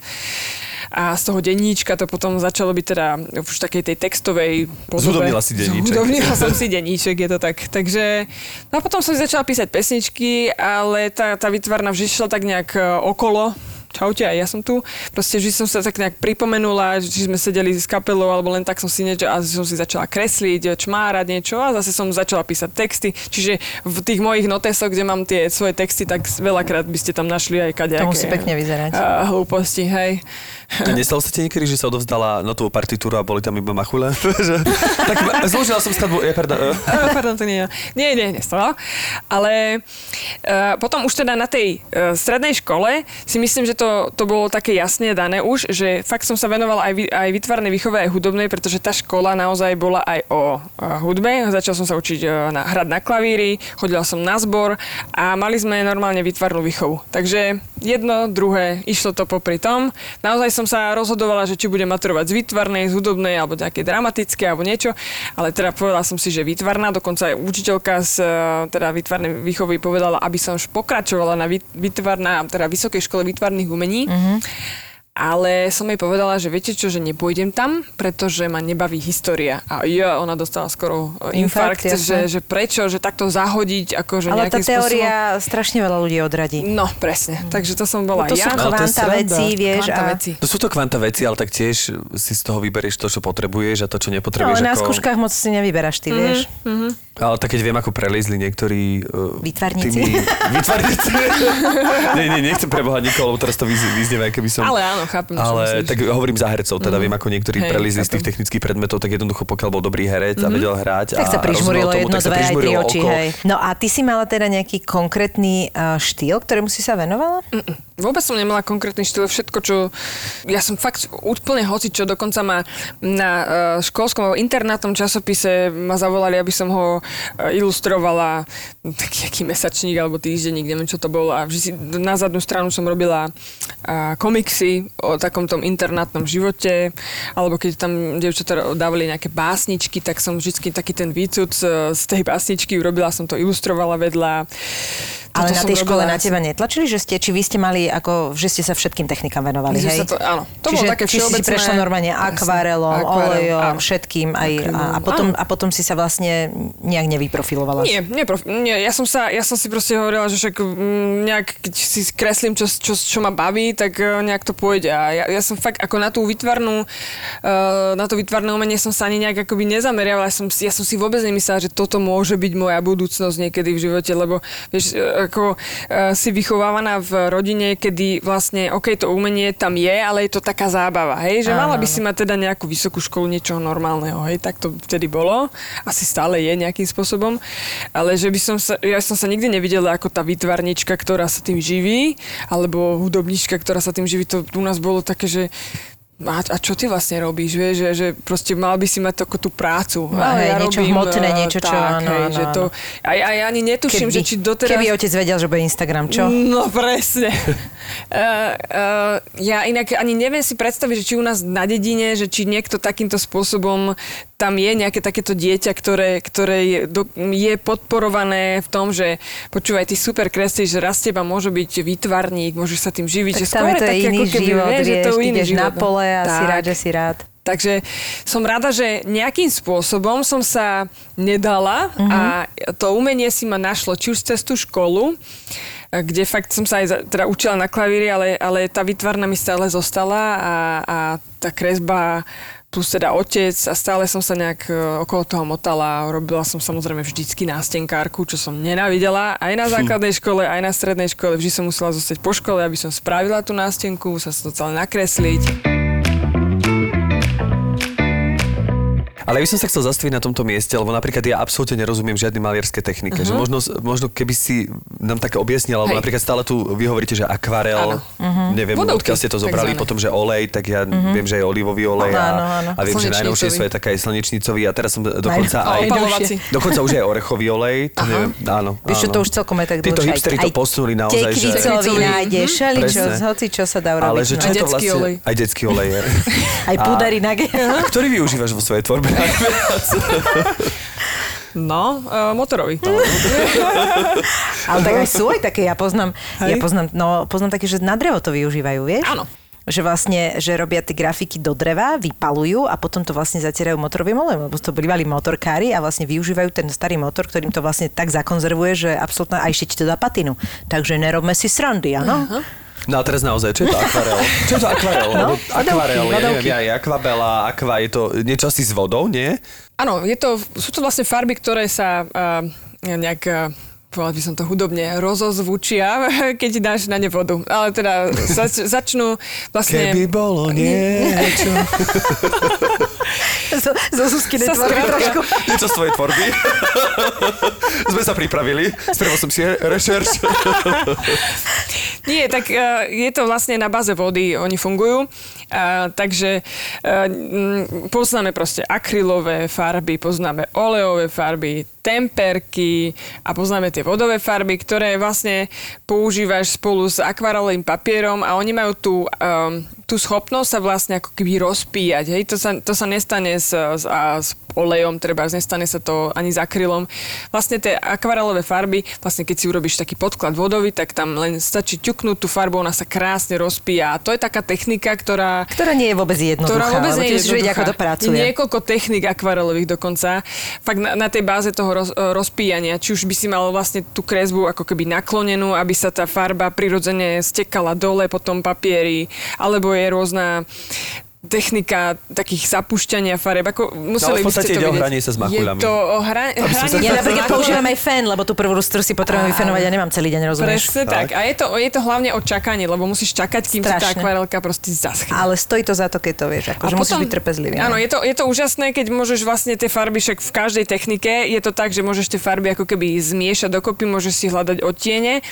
A z toho denníčka to potom začalo byť teda už takej tej textovej podobe. Zhudobnila si denníček. Zhudobnila som si denníček, je to tak. Takže, no a potom som si začala písať pesničky, ale tá, tá výtvarná vždy šla tak nejak e, okolo. Čaute, aj ja som tu. Proste vždy som sa tak nejak pripomenula, či sme sedeli s kapelou, alebo len tak som si niečo, a som si začala kresliť, čmárať niečo a zase som začala písať texty. Čiže v tých mojich notesoch, kde mám tie svoje texty, tak veľakrát by ste tam našli aj kadejaké. To musí pekne vyzerať. a, hlúposti, hej. A nestalo sa ti niekedy, že sa odovzdala notovú partitúru a boli tam iba machule? Že- tak zložila som skladbu, pardon, eh. Eh, Pardon, to nie, nie, nie, nestalo. Ale uh, potom už teda na tej uh, strednej škole si myslím, že to, to bolo také jasne dané už, že fakt som sa venovala aj, vy- aj vytvarnej výchove, aj hudobnej, pretože tá škola naozaj bola aj o hudbe. Začal som sa učiť uh, na, hrať na klavíri, chodila som na zbor a mali sme normálne vytvarnú výchovu. Takže jedno, druhé, išlo to popri tom. Naozaj som sa rozhodovala, že či budem maturovať z výtvarnej, z hudobnej alebo nejaké dramatické alebo niečo, ale teda povedala som si, že výtvarná, dokonca aj učiteľka z eh, teda výchovy povedala, aby som už pokračovala na vý- výtvarná, teda Vysokej škole výtvarných umení. Ale som jej povedala, že viete čo, že nepôjdem tam, pretože ma nebaví história. A ja, ona dostala skoro eh, Infarkt, infarkt, že, že prečo, že takto zahodiť, akože Ale tá teória strašne veľa ľudí odradí. spôsobom. No, presne. Takže to som bola To sú ja. Ale to je kvanta sranda. veci, vieš. Kvanta a... veci. No sú to kvanta veci, ale tak tiež si z toho vyberieš to, čo potrebuješ a to, čo No, nepotrebuješ. na ako... skúškach moc si nevyberáš, ty vieš. Ale tak keď viem, ako prelízli niektorí... Uh, Výtvarníci? Tými, výtvarníci. nie, nie, nechcem prebohať nikoho, lebo teraz to vyz- vyznieva, keby som... Ale áno, chápem, Ale myslíš. tak hovorím za hercov, teda viem, ako niektorí Hej, prelízli z tých chápem. technických predmetov, tak jednoducho pokiaľ bol dobrý herec a vedel hrať Tak a sa prižmurilo tomu, jedno, tak sa dve, prižmurilo oči, oko. hej. No a ty si mala teda nejaký konkrétny uh, štýl, ktorému si sa venovala? Mm, Vôbec som nemala konkrétny štýl, všetko, čo... Ja som fakt úplne hoci, čo dokonca ma na uh, školskom alebo internátnom časopise ma zavolali, aby som ho uh, ilustrovala taký aký mesačník alebo týždenník, neviem čo to bolo. A vždy na zadnú stranu som robila uh, komiksy o takom tom internátnom živote, alebo keď tam dievčatá dávali nejaké básničky, tak som vždy taký ten výcud z tej básničky urobila, som to ilustrovala vedľa. Ale na tej škole na teba netlačili, že ste, či vy ste mali, ako, že ste sa všetkým technikám venovali, hej? sa to- áno. To Čiže, bolo také či si všeobecné. prešla normálne akvarelom, Akvarel, olejom, áno. všetkým aj, a, a, potom, áno. a potom si sa vlastne nejak nevyprofilovala. Nie, nie, prof, nie ja, som sa, ja som si proste hovorila, že však mm, nejak, keď si kreslím, čo, čo, čo ma baví, tak eh, nejak to pôjde. A ja, ja som fakt ako na tú vytvarnú, uh, na to vytvarné umenie som sa ani nejak akoby nezameriavala. Ja som, si- ja som si vôbec nemyslela, že toto môže byť moja budúcnosť niekedy v živote, lebo vieš, eh, ako uh, si vychovávaná v rodine, kedy vlastne, OK, to umenie tam je, ale je to taká zábava, hej, že Áno, mala by si mať teda nejakú vysokú školu niečoho normálneho, hej, tak to vtedy bolo. Asi stále je nejakým spôsobom. Ale že by som sa, ja som sa nikdy nevidela ako tá výtvarnička, ktorá sa tým živí, alebo hudobníčka, ktorá sa tým živí. To u nás bolo také, že a, a čo ty vlastne robíš, vieš, že, že proste mal by si mať takú tú prácu. No, hej, niečo hmotné, eh, niečo, čo- tak, áno, hej, áno, že to, áno. a, ja, ja ani netuším, že či doteraz... Keby otec vedel, že bude Instagram, čo? No presne. uh, uh, ja inak ani neviem si predstaviť, že či u nás na dedine, že či niekto takýmto spôsobom tam je nejaké takéto dieťa, ktoré, ktoré je, do, je podporované v tom, že počúvaj, ty super kreslíš, že raz teba môže byť výtvarník, môžeš sa tým živiť. Tak že skôr je to taký, iný ako keby, život, vieš, že to iný ideš život, na pole a si Tak. rád, že si rád. Takže som rada, že nejakým spôsobom som sa nedala Mhm. a to umenie si ma našlo, či už cez tú školu, kde fakt som sa aj teda učila na klavíri, ale, ale tá vytvarná mi stále zostala a, a tá kresba plus teda otec a stále som sa nejak e, okolo toho motala. Robila som samozrejme vždycky nástenkárku, čo som nenávidela aj na základnej škole, aj na strednej škole. Vždy som musela zostať po škole, aby som spravila tú nástenku, sa to celé nakresliť. Ale by som sa chcel zastaviť na tomto mieste, lebo napríklad ja absolútne nerozumiem žiadnej malierskej technike. Uh-huh. Že možno, možno keby si nám také objasnila, alebo Hej. napríklad stále tu vy hovoríte, že akvarel, uh-huh. neviem, Vodovky, odkiaľ ste to zobrali, takzvané. potom, že olej, tak ja uh-huh. viem, že je olivový olej a, Áno, áno. a viem, že najnovšie sú také aj slnečnicový a teraz som dokonca aj... Dokonca už aj orechový olej, to neviem, áno. Vieš, to už celkom je tak Títo dlhšie. hipsteri to posunuli naozaj, že... Nájdeš, Mhm. čo, hoci čo sa dá urobiť. Ale že čo Aj to vlastne... olej. Aj detský olej. je. Aj púdary na ktorý využívaš vo svojej tvorbe? No, uh, motorový. Ale tak aj sú aj také, ja poznám, ja Hej. poznám, no, poznám také, že na drevo to využívajú, vieš? Áno. Že vlastne, že robia tie grafiky do dreva, vypalujú a potom to vlastne zatierajú motorovým olejom, lebo to bývali motorkári a vlastne využívajú ten starý motor, ktorým to vlastne tak zakonzervuje, že absolútne aj ešte ti to dá patinu. Takže nerobme si srandy, áno? No a teraz naozaj, čo je to akvarel? Čo je to akvarel? No, akvarel, ja neviem, ja je akvabela, akva, je to niečo asi s vodou, nie? Áno, je to, sú to vlastne farby, ktoré sa uh, nejak... Uh, povedal by som to hudobne, rozozvučia, keď dáš na ne vodu. Ale teda zač, začnú vlastne... Keby bolo niečo. Zo, zo Zuzkinej Sa tvorby skrátka- trošku. Niečo z tvojej tvorby. Sme sa pripravili. Spravil som si rešerš. Nie, tak uh, je to vlastne na báze vody, oni fungujú. Uh, takže uh, mm, poznáme proste akrylové farby, poznáme oleové farby, temperky a poznáme tie vodové farby, ktoré vlastne používaš spolu s akvarelovým papierom a oni majú tú, um, tú schopnosť sa vlastne ako keby rozpíjať. Hej? To, sa, to sa nestane s, s, a s olejom, treba, nestane sa to ani s akrylom. Vlastne tie akvarelové farby, vlastne keď si urobíš taký podklad vodový, tak tam len stačí ťuknúť tú farbu, ona sa krásne rozpíja. A to je taká technika, ktorá Ktorá nie je vôbec jednoduchá, ktorá vôbec nie je vedieť, ako to jednoduchá. pracuje. Je niekoľko technik akvarelových dokonca. Fakt na, na tej báze toho roz, rozpíjania, či už by si mal vlastne tú kresbu ako keby naklonenú, aby sa tá farba prirodzene stekala dole po tom papieri, alebo je rôzna technika takých zapúšťania farieb. Ako museli v by ste podstate to ide o hranie sa s makuľami. Je to o hra, hranie Ja napríklad používam aj fén, lebo tú prvú lustru si potrebujem vyfenovať a nemám celý deň, rozumieš? Presne tak. A je to, je to hlavne o čakaní, lebo musíš čakať, kým si tá Strašne. akvarelka proste zaschne. Ale stojí to za to, keď to vieš, akože musíš byť trpezlivý. no. Áno, je to, je to úžasné, keď môžeš vlastne tie farby, však v každej technike je to tak, že môžeš tie farby ako keby zmiešať dokopy, môžeš si hľadať odtiene,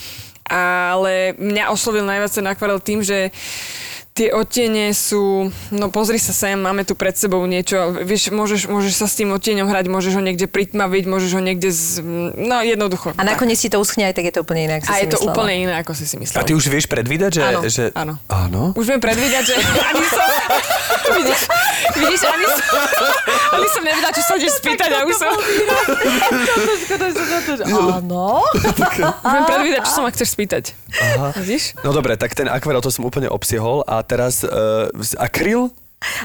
ale mňa oslovil najviac ten akvarel tým, že tie odtiene sú, no pozri sa sem, máme tu pred sebou niečo, vieš, môžeš, môžeš sa s tým odtieňom hrať, môžeš ho niekde pritmaviť, môžeš ho niekde, z, no jednoducho. A nakoniec si to uschne aj tak je to úplne inak, si A si je to myslela. úplne iné, ako si si A myslel. ty už vieš predvídať, že... Áno, že... áno. Áno? Už viem predvídať, že ani som... vidíš, vidíš, ani som, ani som nevedela, čo sa ideš spýtať a už som... Áno. Už viem predvídať, čo sa ma chceš spýtať. Aha. Vidíš? No dobre, tak ten akvarel to som úplne obsiehol a teraz uh, akryl?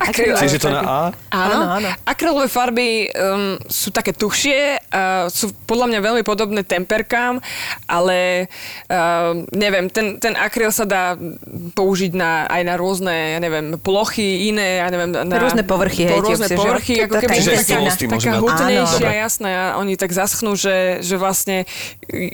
Akrylové Čiže to na A? Áno, Áno, áno. Akrylové farby um, sú také tuchšie, uh, sú podľa mňa veľmi podobné temperkám, ale uh, neviem, ten, ten akryl sa dá použiť na, aj na rôzne, ja neviem, plochy, iné, ja neviem, na Rôzne povrchy, hej, rôzne obsiežu. povrchy, To je ako keby Čiže taká hutnejšia, jasné, a oni tak zaschnú, že, že vlastne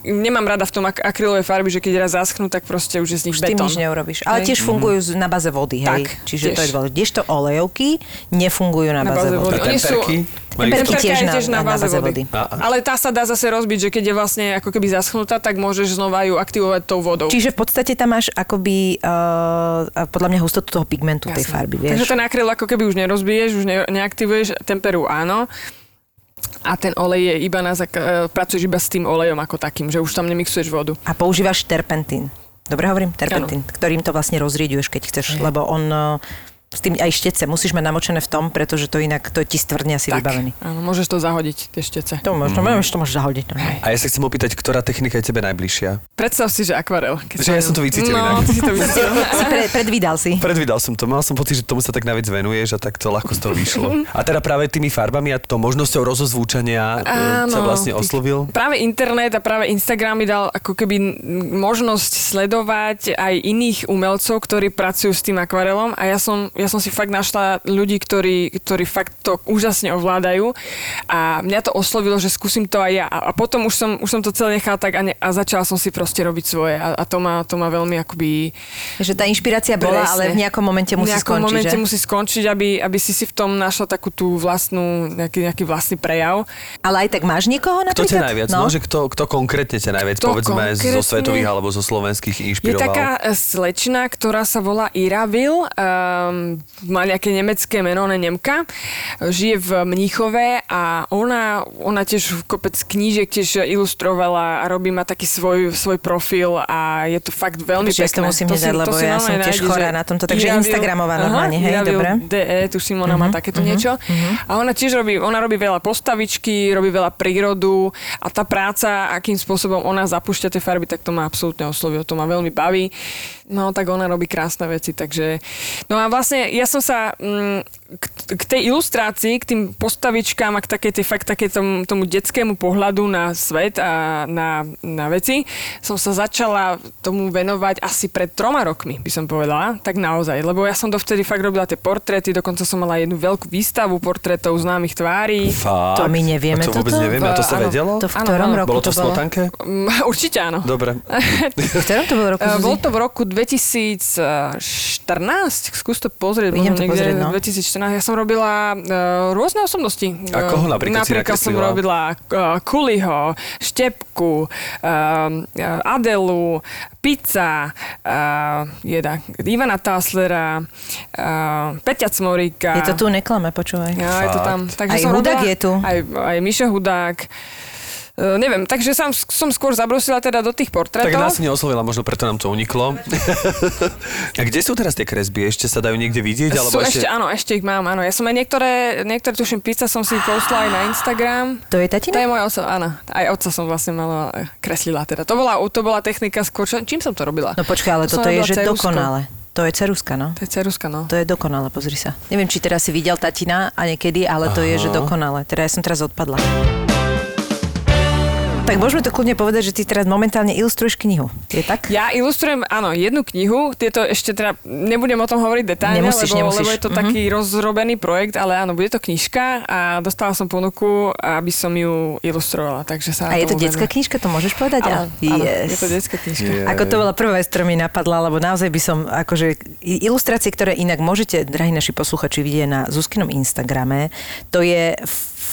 nemám rada v tom ak- akrylové farby, že keď raz zaschnú, tak proste už je z nich Už betón. nič neurobíš. Ale tiež fungujú na baze vody, hej. Tak, Čiže to je dôležité. Kdežto olejovky nefungujú na, Na báze vody. vody. Temperky? Temperky tiež na- tiež na, na báze vody. vody. Ale tá sa dá zase rozbiť, že keď je vlastne ako keby zaschnutá, tak môžeš znova ju aktivovať tou vodou. Čiže v podstate tam máš akoby uh, podľa mňa hustotu toho pigmentu tej Jasné. farby, Takže vieš. ten akryl ako keby už nerozbiješ, už ne, neaktivuješ, temperu áno. A ten olej je iba na, zak- e, pracuješ iba s tým olejom ako takým, že už tam nemixuješ vodu. A používaš terpentín. Dobre hovorím? Terpentín, ktorým to vlastne rozrieďuješ, keď chceš, lebo on uh, s tým aj štece musíš mať namočené v tom, pretože to inak to ti stvrdne asi vybavený. áno, môžeš to zahodiť, tie štece. To možno, mm. to môžeš zahodiť. No. A ja sa chcem opýtať, ktorá technika je tebe najbližšia? Predstav si, že akvarel. keď Že ja som to vycítil No, inak. si to vycítil. Si pre, predvídal si. Predvídal som to, mal som pocit, že tomu sa tak najviac venuješ a tak to ľahko z toho vyšlo. A teda práve tými farbami a to možnosťou rozozvúčania e, sa vlastne oslovil? Práve internet a práve Instagram mi dal ako keby možnosť sledovať aj iných umelcov, ktorí pracujú s tým akvarelom a ja som, ja som si fakt našla ľudí, ktorí, ktorí fakt to úžasne ovládajú a mňa to oslovilo, že skúsim to aj ja a, a potom už som, už som to celé nechala tak a, ne, a začala som si proste robiť svoje a, a to, ma, to ma veľmi akoby Že tá inšpirácia bola, Presne. ale v nejakom momente musí v nejakom skončiť, momente že? musí skončiť, aby, aby si si v tom našla takú tú vlastnú, nejaký, nejaký vlastný prejav. Ale aj tak máš niekoho Kto napríklad? ťa najviac? No, že kto, kto konkrétne ťa najviac, Kto povedzme, zo konkrétne? svetových alebo zo slovenských Je inšpiroval? taká e, slečna, ktorá sa volá Iravil, um, má nejaké nemecké meno, ona je Nemka, žije v Mníchove a ona, ona tiež kopec knížiek tiež ilustrovala a robí má taký svoj, svoj profil a je to fakt veľmi Počkaj, ja si to pekné. musím hneď dať, lebo si ja normálne som tiež nájde, chorá na tomto, takže Iravil- Instagramová Aha, normálne, hej, Iravil dobre. DE, tuším, ona má takéto niečo. A ona tiež robí, ona robí veľa postavičky, robí veľa prírodu a tá práca, akým spôsobom ona zapúšťa tie farby, tak to ma absolútne oslovilo, to ma veľmi baví. No tak ona robí krásne veci, takže... No a vlastne ja som sa mm, k, k tej ilustrácii, k tým postavičkám a k takej tej fakt také tomu, tomu detskému pohľadu na svet a na, na veci, som sa začala tomu venovať asi pred troma rokmi, by som povedala, tak naozaj, lebo ja som dovtedy fakt robila tie portréty, dokonca som mala jednu veľkú výstavu portrétov známych tvári. Fakt? To my nevieme a to vôbec toto? nevieme, a to sa Áno. vedelo? To v ktorom áno. roku Bolo to bolo? smotanke? Mm, Určite áno. Dobre. V ktorom to bolo roku, Eh, Zuzi? Bol to v roku 2014, skús to pozrieť, Idem to niekde pozrieť, no. 2014. Ja som robila uh, rôzne osobnosti. A koho napríklad si Napríklad som robila uh, Kuliho, Štepku, uh, Adelu, Pizza, uh, jeda, Ivana Táslera, uh, Peťa Cmoríka. Je to tu, neklame, počúvaj. Ja, je to tam. Takže Aj som Hudák robila, je tu. Aj, aj Mišo Hudák. Uh, neviem, takže som, som skôr zabrosila teda do tých portrétov. Tak nás neoslovila, možno preto nám to uniklo. a kde sú teraz tie kresby? Ešte sa dajú niekde vidieť? Alebo Sú ešte, áno, ešte ich mám, áno. Ja som aj niektoré, niektoré tuším, pizza som si postla aj na Instagram. To je To tatina? je môj oco, áno. Aj otca som vlastne mala, kreslila teda. To bola, to bola technika skôr, čo, čím som to robila? No počkaj, ale To toto je, že dokonale. To je ceruska, no. To je ceruska, no. To je dokonale, pozri sa. Neviem, či teraz si videl tatina a niekedy, ale to je, že dokonale. Teda ja som teraz odpadla. Tak môžeme to kľudne povedať, že ty teraz momentálne ilustruješ knihu. Je tak? Ja ilustrujem, áno, jednu knihu, tieto ešte teda, nebudem o tom hovoriť detálne, Nemusíš, lebo, nemusíš. lebo je to Mhm. taký rozrobený projekt, ale áno, bude to knižka a dostala som ponuku, aby som ju ilustrovala, takže sa A je to detská knižka, to môžeš povedať? Áno, yes. je to detská knižka. Je. Ako to bola prvá vec, ktorá mi napadla, lebo naozaj by som, akože ilustrácie, ktoré inak môžete, drahí naši posluchači, vidieť na Zuzkinom Instagrame, to je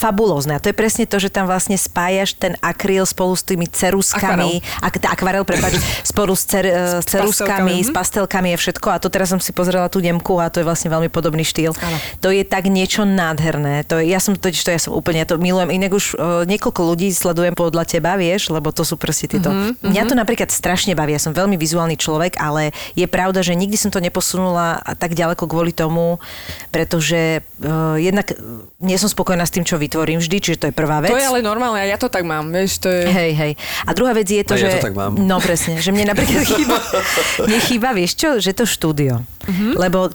fabulózne. A to je presne to, že tam vlastne spájaš ten akryl spolu s tými ceruskami, ak, akvarel, prepač, spolu s, cer, s ceruskami, pastelkami, s mhm. pastelkami a všetko. A to teraz som si pozrela tú Nemku a to je vlastne veľmi podobný štýl. Áno. To je tak niečo nádherné. To je, ja som totiž to ja som úplne, ja to milujem. Inak už uh, niekoľko ľudí sledujem podľa teba, vieš, lebo to sú proste tieto. Mm-hmm. Mňa to napríklad strašne baví. Ja som veľmi vizuálny človek, ale je pravda, že nikdy som to neposunula tak ďaleko kvôli tomu, pretože uh, jednak nie som spokojná s tým, čo vytvorím vždy, čiže to je prvá vec. To je ale normálne, a ja to tak mám, vieš, to je... Hej, hej. A druhá vec je to, A ja že... to tak mám. No presne, že mne napríklad chýba, mne chýba, vieš čo, že to štúdio. Lebo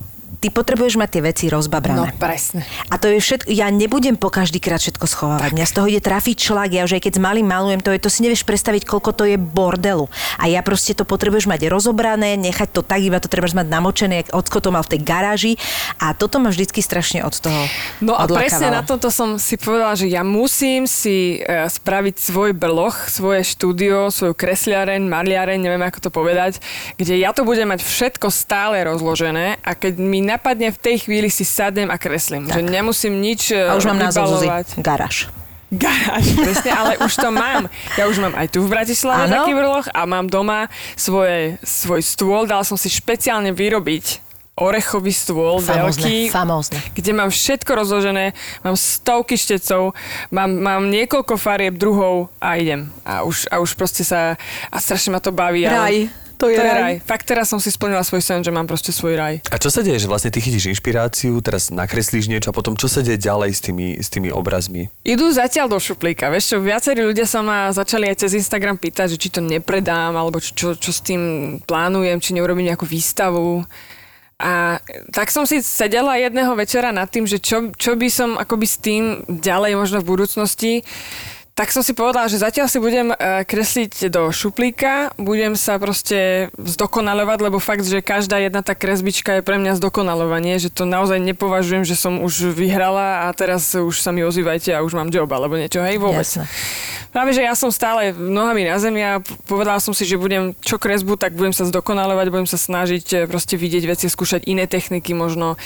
ty potrebuješ mať tie veci No, rozbabrané. presne. A to je všetko, ja nebudem po každý krát všetko schovávať. Mňa z toho ide trafiť šlak, ja už aj keď s malým malujem, to, je, to si nevieš predstaviť, koľko to je bordelu. A ja proste to potrebuješ mať rozobrané, nechať to tak, iba to treba mať namočené, jak ocko to mal v tej garáži. A toto ma vždycky strašne od toho No a presne odlakávalo. na tomto som si povedala, že ja musím si e, spraviť svoj brloch, svoje štúdio, svoju kresliareň, maliareň, neviem ako to povedať, kde ja to budem mať všetko stále rozložené a keď mi napadne v tej chvíli si sadnem a kreslím. Že nemusím nič A už mám názov Zuzi. Garáž. Garáž, presne, ale už to mám. Ja už mám aj tu v Bratislave Áno. taký brloch a mám doma svoje, svoj stôl. Dal som si špeciálne vyrobiť orechový stôl, veľký, Famózne, famózne. kde mám všetko rozložené, mám stovky štecov, mám, mám niekoľko farieb druhov a idem. A už, a už proste sa, a strašne ma to baví. Ale, To je to je raj. raj. Fakt teraz som si splnila svoj sen, že mám proste svoj raj. A čo sa deje, že vlastne ty chytíš inšpiráciu, teraz nakreslíš niečo a potom čo sa deje ďalej s tými, s tými obrazmi? Idú zatiaľ do šuplíka. Vieš čo, viacerí ľudia sa ma začali aj cez Instagram pýtať, že či to nepredám, alebo čo, čo, čo s tým plánujem, či neurobím nejakú výstavu. A tak som si sedela jedného večera nad tým, že čo, čo by som akoby s tým ďalej možno v budúcnosti tak som si povedala, že zatiaľ si budem eh, kresliť do šuplíka, budem sa proste zdokonalovať, lebo fakt, že každá jedna tá kresbička je pre mňa zdokonalovanie, že to naozaj nepovažujem, že som už vyhrala a teraz už sa mi ozývajte a už mám job alebo niečo, hej, vôbec. Jasné. Práve, že ja som stále nohami na zemi a povedala som si, že budem čo kresbu, tak budem sa zdokonalovať, budem sa snažiť eh, proste vidieť veci, skúšať iné techniky možno.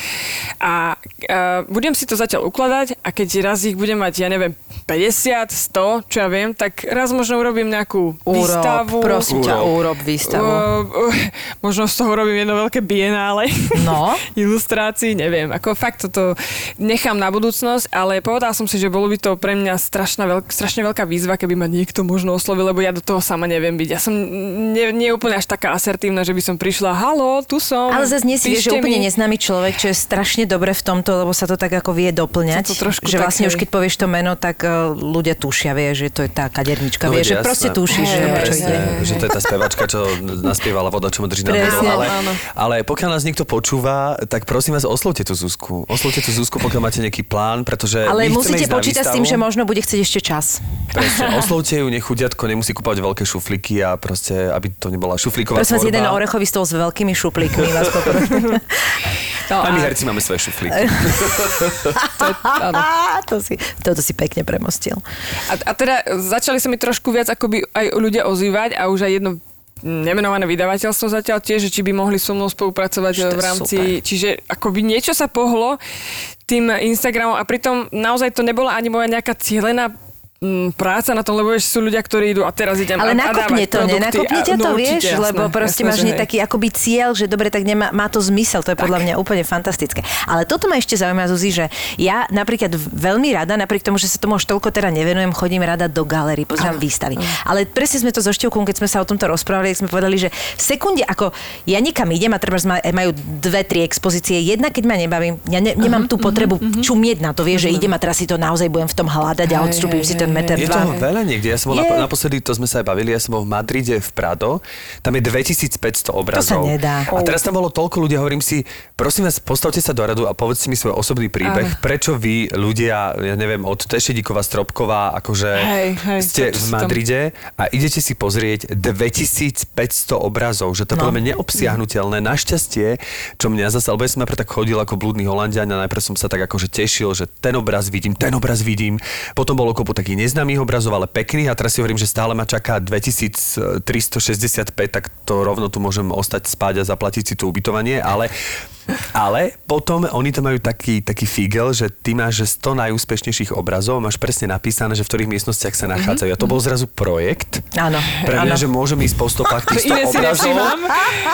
A, a budem si to zatiaľ ukladať a keď raz ich budem mať, ja neviem, 50, 100, čo ja viem, tak raz možno urobím nejakú výstavu. Urob, prosím ťa, Urob. urob výstavu. Uh, uh, možno z toho robím jedno veľké bienále No. ilustrácií, neviem. Ako fakt toto nechám na budúcnosť, ale povedala som si, že bolo by to pre mňa strašná veľk, strašne veľká výzva, keby ma niekto možno oslovil, lebo ja do toho sama neviem byť. Ja som nie, nie úplne až taká asertívna, že by som prišla, halo, tu som. Ale zase nie si vieš, že úplne mi." neznámy človek, čo je strašne dobre v tomto, lebo sa to tak ako vie doplňať. To trošku že tak, vlastne už hej. keď povieš to meno, tak uh, ľudia tušia, vie, že to je tá kadernička. No vie, že jasné. proste tušíš, že čo ide. Že to je tá spevačka, čo naspievala voda, čo ma drží na Presne. ale, ale pokiaľ nás niekto počúva, tak prosím vás, oslovte tú Zuzku. Oslovte tú Zuzku, pokiaľ máte nejaký plán, pretože Ale musíte počítať s tým, že možno bude chcieť ešte čas. Presne, oslovte ju, nech chudiatko nemusí kúpať veľké šuflíky a proste, aby to nebola šuflíková Prosím vás, jeden orechový stôl s veľkými šuplíkmi vás poprosím. No, A my a- herci máme svoje šuflíky. áno. to si, toto si pekne premostil. A, a teda začali sa mi trošku viac akoby aj ľudia ozývať a už aj jedno nemenované vydavateľstvo zatiaľ tiež, či by mohli so mnou spolupracovať v rámci, super. čiže akoby niečo sa pohlo tým Instagramom a pritom naozaj to nebola ani moja nejaká cieľená práca na tom, lebo vieš, sú ľudia, ktorí idú a teraz idem Ale a, nakopne to, produkty. nenakopne ťa to, no, vieš, jasné, lebo proste jasné, máš nie taký akoby cieľ, že dobre, tak nemá, má to zmysel, to je podľa mňa úplne fantastické. Ale toto ma ešte zaujíma, Zuzi, že ja napríklad veľmi rada, napriek tomu, že sa tomu až toľko teda nevenujem, chodím rada do galerii, pozerám výstavy. Ale presne sme to so Števkou, keď sme sa o tomto rozprávali, tak sme povedali, že v sekunde, ako ja niekam idem a treba majú dve, tri expozície, jedna, keď ma nebavím, ja ne, nemám tú potrebu čumieť na to, vieš, že idem a teraz si to naozaj budem v tom hľadať a odstúpim si to meter Je toho veľa niekde. Ja som bol Je. napo- naposledy, to sme sa aj bavili, ja som bol v Madride v Prado, tam je 2500 obrazov. nedá. A teraz tam bolo toľko ľudí, hovorím si, prosím vás, postavte sa do radu a povedzte mi svoj osobný príbeh, prečo vy ľudia, ja neviem, od Tešedíkova, Stropková, akože Hej, hej, ste to, v si tam- Madride a idete si pozrieť 2500 obrazov, že to No. no. podľa mňa neobsiahnutelné. Našťastie, čo mňa zase, alebo ja som najprv tak chodil ako blúdny Holandian a najprv som sa tak akože tešil, že ten obraz vidím, ten obraz vidím. Potom bolo kopu takých neznámych obrazov, ale pekných. A teraz si hovorím, že stále ma čaká 2365, tak to rovno tu môžem ostať spať a zaplatiť si to ubytovanie, ale ale potom oni to majú taký, taký figel, že ty máš že 100 najúspešnejších obrazov máš presne napísané, že v ktorých miestnostiach sa nachádzajú. A to bol zrazu projekt. Áno, Pre mňa, áno. že môžem ísť po stopách tých 100 Iné si obrazov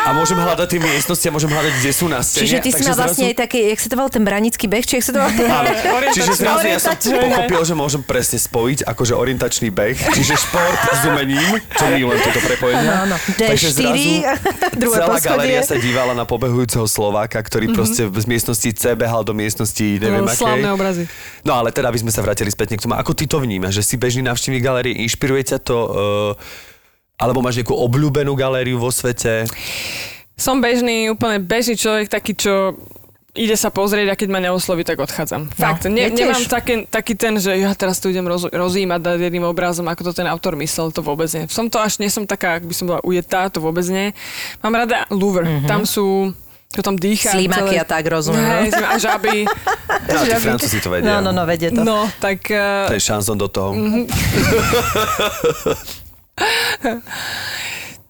a môžem hľadať tie miestnosti a môžem hľadať, kde sú na scéne. Čiže ty si mal vlastne aj taký, jak sa to volal ten branický beh, či jak sa to volal? Áno. Čiže zrazu ja som pochopil, že môžem presne spojiť akože orientačný beh, čiže šport s umením, čo milujem toto prepojenie. Áno, áno. Takže D4, zrazu druhé celá poschodie. galéria sa dívala na pobehujúceho Slováka, ktorý proste z miestnosti C behal do miestnosti neviem No, akej. slávne obrazy. No ale teda by sme sa vrátili späť k tomu. Ako ty to vnímaš? Že si bežný návštevník galérie, inšpiruje ťa to? Uh, alebo máš nejakú obľúbenú galériu vo svete? Som bežný, úplne bežný človek, taký, čo ide sa pozrieť a keď ma neosloví, tak odchádzam. Fakt, ne, ja nemám také, taký ten, že ja teraz tu idem roz, rozímať nad jedným obrazom, ako to ten autor myslel, to vôbec nie. Som to až, nie som taká, ak by som bola ujetá, to vôbec nie. Mám rada Louvre, mm-hmm. tam sú to tam dýcha. Slímaky a tak, rozumiem. Hej, a žaby. No, tí Francúzi to vedia. No, no, no, vedie to. No, tak... To Uh, je šanzon do toho.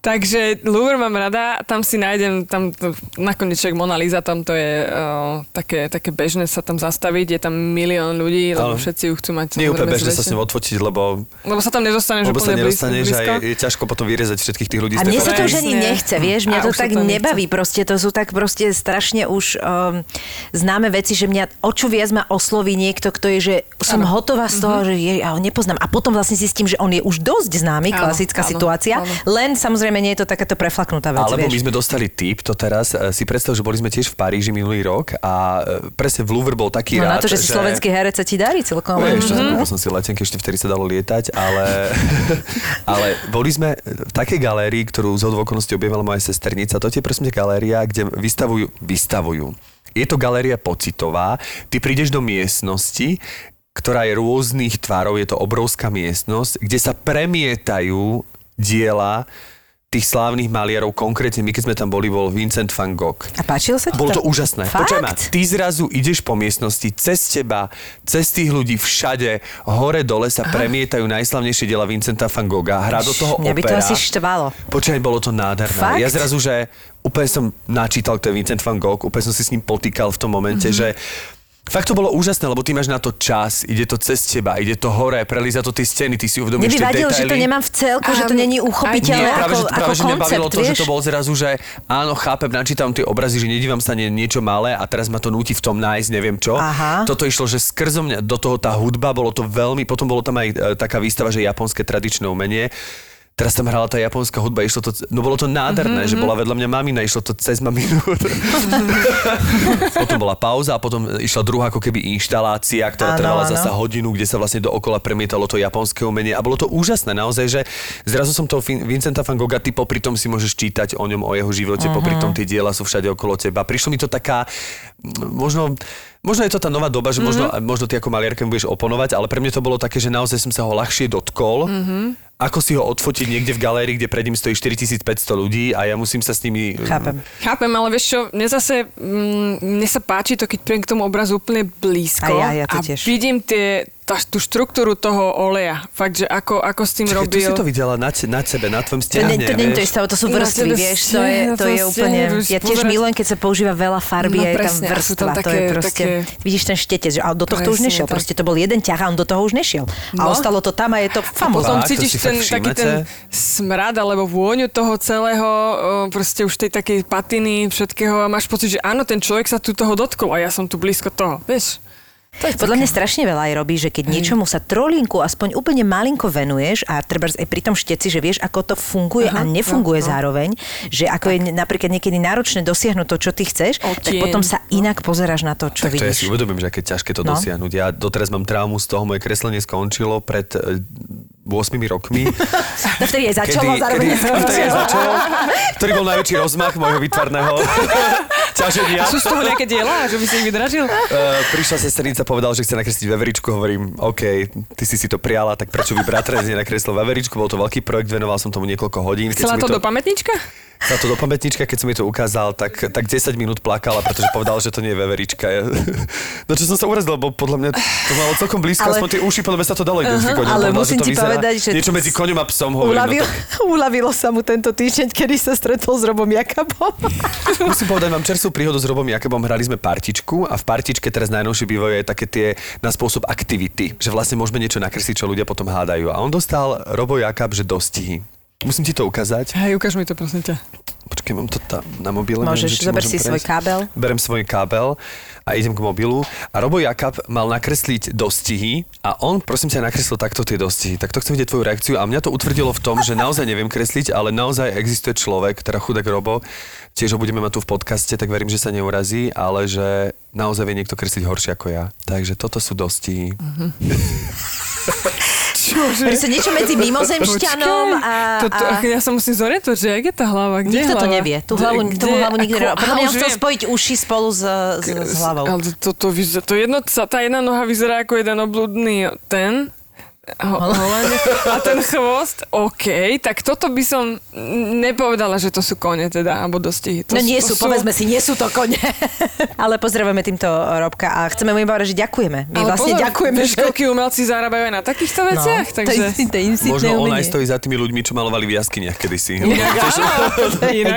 Takže Louvre mám rada, tam si nájdem, tam nakoniec však Mona Lisa, tam to je uh, také, také bežné sa tam zastaviť, je tam milión ľudí, lebo Áno. všetci ju chcú mať. Nie je úplne bežné sa s ním odfotiť, lebo, Lebo sa tam nedostaneš lebo sa úplne blíz- nedostaneš a blízko. je, je ťažko potom vyrezať všetkých tých ľudí A mne sa to už ani nechce, vieš, mňa A to sa tak to nechce. nebaví, proste to sú tak proste strašne už um, známe veci, že mňa o čo viac ma osloví niekto, kto je, že som Áno. hotová z toho, že je, ja ho nepoznám. A potom vlastne zistím, že on je už dosť známy, klasická áno, situácia, áno. len samozrejme nie je to takáto preflaknutá vec, Alebo my vieš. sme dostali tip, to teraz e, si predstav, že boli sme tiež v Paríži minulý rok a e, presne v Louvre bol taký No na rád, to, že si slovenský herec sa ti darí celkom. Vieš, Mhm. mm-hmm. som si letenky, ešte vtedy sa dalo lietať, ale, ale boli sme v takej galérii, ktorú z okolností objavila moja sesternica. To je ťa galéria, kde vystavujú, vystavujú. Je to galéria pocitová. Ty prídeš do miestnosti, ktorá je rôznych tvarov, je to obrovská miestnosť, kde sa premietajú diela tých slávnych maliarov, konkrétne my, keď sme tam boli, bol Vincent van Gogh. A páčilo sa ti Bolo to úžasné. Fakt? Ma, ty zrazu ideš po miestnosti, cez teba, cez tých ľudí všade, hore dole sa premietajú najslavnejšie diela Vincenta van Gogha. Hrá do toho Mňa by to opera. asi štvalo. Počkaj, bolo to nádherné. Fakt? Ja zrazu, že úplne som načítal, kto je Vincent van Gogh, úplne som si s ním potýkal v tom momente, Mhm. mm-hmm. že Fakt to bolo úžasné, lebo ty máš na to čas, ide to cez teba, ide to hore, prelíza to tie steny, ty si uvedomíš tie detaily. že to nemám v celku, že to není Nie, uchopiteľné práve, ako, že, práve, ako že mňa bavilo koncept, to, že vieš? to bol zrazu, že áno, chápem, načítam tie obrazy, že nedívam sa na niečo malé a teraz ma to núti v tom nájsť, neviem čo. Aha. Toto išlo, že skrzo mňa do toho tá hudba, bolo to veľmi, potom bolo tam aj e, taká výstava, že japonské tradičné umenie. Teraz tam hrala tá japonská hudba, išlo to, no bolo to nádherné, mm-hmm. že bola vedľa mňa mamina, išlo to cez maminu. potom bola pauza a potom išla druhá ako keby inštalácia, ktorá Áno, trvala áno. zasa hodinu, kde sa vlastne dookola premietalo to japonské umenie a bolo to úžasné naozaj, že zrazu som toho Vincenta van Gogha, ty popri tom si môžeš čítať o ňom, o jeho živote, uh-huh. popri tom tie diela sú všade okolo teba. Prišlo mi to taká, možno, možno je to tá nová doba, že možno, možno ty ako maliarka budeš oponovať, ale pre mňa to bolo také, že naozaj som sa ho ľahšie dotkol. Ako si ho odfotiť niekde v galérii, kde pred ním stojí 4500 ľudí a ja musím sa s nimi... Chápem. Chápem, ale vieš čo, mne zase, mm, mne sa páči to, keď príjem k tomu obrazu úplne blízko A ja- ja to a tiež. vidím tie, tá, tú štruktúru toho oleja. Fakt, že ako, ako s tým tu robil. si to videla na, na sebe, na tvojom To, stiahne, to nie je to vieš? isté, to sú vrstvy, vieš, to je, to to je úplne... Ja tiež milujem, keď sa používa veľa farby, No a je tam a vrstva, to je proste... také- Vidíš ten štetec, že- ale do tohto už nešiel, tak. proste to bol jeden ťah a on do toho už nešiel. A No. ostalo to tam a je to A famózne. potom to cítiš ten, taký ten smrad alebo vôňu toho celého, proste už tej takej patiny, všetkého a máš pocit, že áno, ten človek sa tu toho dotkol a ja som tu blízko toho, vieš? Podľa mňa strašne veľa aj robí, že keď niečomu sa trolinku aspoň úplne malinko venuješ a treba aj pri tom šteci, že vieš, ako to funguje Aha, a nefunguje no, no. zároveň, že ako je napríklad niekedy náročné dosiahnuť to, čo ty chceš, tak Odtieň. potom sa inak pozeráš na to, čo Tak to ja si vidíš. uvedomím, že aké ťažké to No. dosiahnuť. Ja doteraz mám traumu z toho, moje kreslenie skončilo pred e, 8 rokmi. To vtedy aj začalo, zároveň kedy, vtedy aj začalo, ktorý bol najväčší rozmach môjho výtvarného ťaženia. Sú z toho nejaké diela, že by si ich vydražil? Uh, prišla sesternica, povedal, že chce nakresliť veveričku, hovorím, OK, ty si si to prijala, tak prečo by bratranec nenakreslil veveričku, bol to veľký projekt, venoval som tomu niekoľko hodín. Chcela mi to do pamätnička? Chcela to do pamätnička, keď som mi to ukázal, tak, tak 10 minút plakala, pretože povedal, že to nie je veverička. Ja- No čo som sa urazil, lebo podľa mňa to malo celkom blízko, Ale- aspoň tie uši, podľa mňa sa to dalo identifikovať. On ale povedal, musím ti povedať, že- Niečo medzi koňom a psom hovorím. Uľavil, No, tak, uľavilo sa mu tento týždeň, kedy sa stretol s Robom Jakabom. musím povedať, mám čerstvú príhodu s Robom Jakobom, hrali sme partičku a v partičke teraz najnovšie bývajú aj také tie na spôsob aktivity, že vlastne môžeme niečo nakresliť, čo ľudia potom hádajú. A on dostal Robo Jakab, že dostihy. Musím ti to ukázať. Hej, ukáž mi to, prosím ťa. Počkaj, mám to tam na mobile. Môžeš, neviem, zober si svoj prejsť. kábel. Berem svoj kábel a idem k mobilu. A Robo Jakab mal nakresliť dostihy a on, prosím ťa, nakreslil takto tie dostihy. Tak to chcem vidieť tvoju reakciu a mňa to utvrdilo v tom, že naozaj neviem kresliť, ale naozaj existuje človek, teda chudák Robo, tiež ho budeme mať tu v podcaste, tak verím, že sa neurazí, ale že naozaj vie niekto kresliť horšie ako ja. Takže toto sú dostihy. Čože? Proste niečo medzi mimozemšťanom a... to, to, a... Ja sa musím zorientovať, že jak je tá hlava? Kde Nikto je to hlava? nevie. Tú hlavu, kde- tomu hlavu nikto nevie. Podľa mňa chcel spojiť uši spolu s, s, s hlavou. Ale to, to, vyzerá, to jedno, tá jedna noha vyzerá ako jeden obludný ten. Ho, holene. a ten chvost, OK, tak toto by som nepovedala, že to sú kone teda, alebo dostihy. To, No nie to sú, povedzme si, nie sú to kone. Ale pozdravujeme týmto Robka a chceme mu iba že ďakujeme. My Ale vlastne pozor, ďakujeme, vieš, že... koľkí umelci zarábajú aj na takýchto veciach, to takže... je, to je insitné Možno on umenie. aj stojí za tými ľuďmi, čo malovali v jaskyniach kedysi. Inak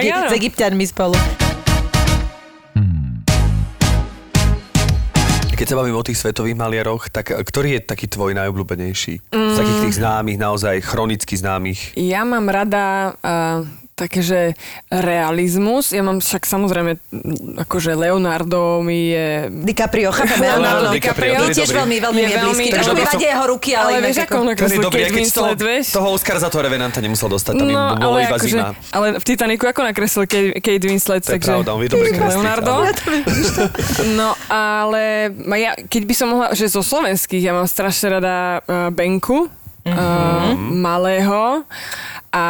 áno. S egyptianmi spolu. Keď sa bavím o tých svetových maliaroch, tak e, ktorý je taký tvoj najobľúbenejší? Z takých tých známych, naozaj chronicky známych. Ja mám rada uh, také, že realizmus. Ja mám však samozrejme, akože Leonardo mi je... DiCaprio, chápeme, áno, Leonardo áno. DiCaprio, Je tiež dobrý. veľmi, veľmi Je je blízky. veľmi- Trošku mi vadia jeho ruky, ale, ale vieš, ako on nakreslil Kate Winslet, vieš? toho Oscara za toho Revenanta nemusel dostať, tam no, bolo ale, iba akože, zima. ale v Titaniku ako nakreslil Kate, Winslet, To takže... pravda, on vie dobre kresliť, Leonardo. No, ale ja, keď by som mohla, že zo slovenských, ja mám strašne rada uh, Benku, Mhm. uh, malého a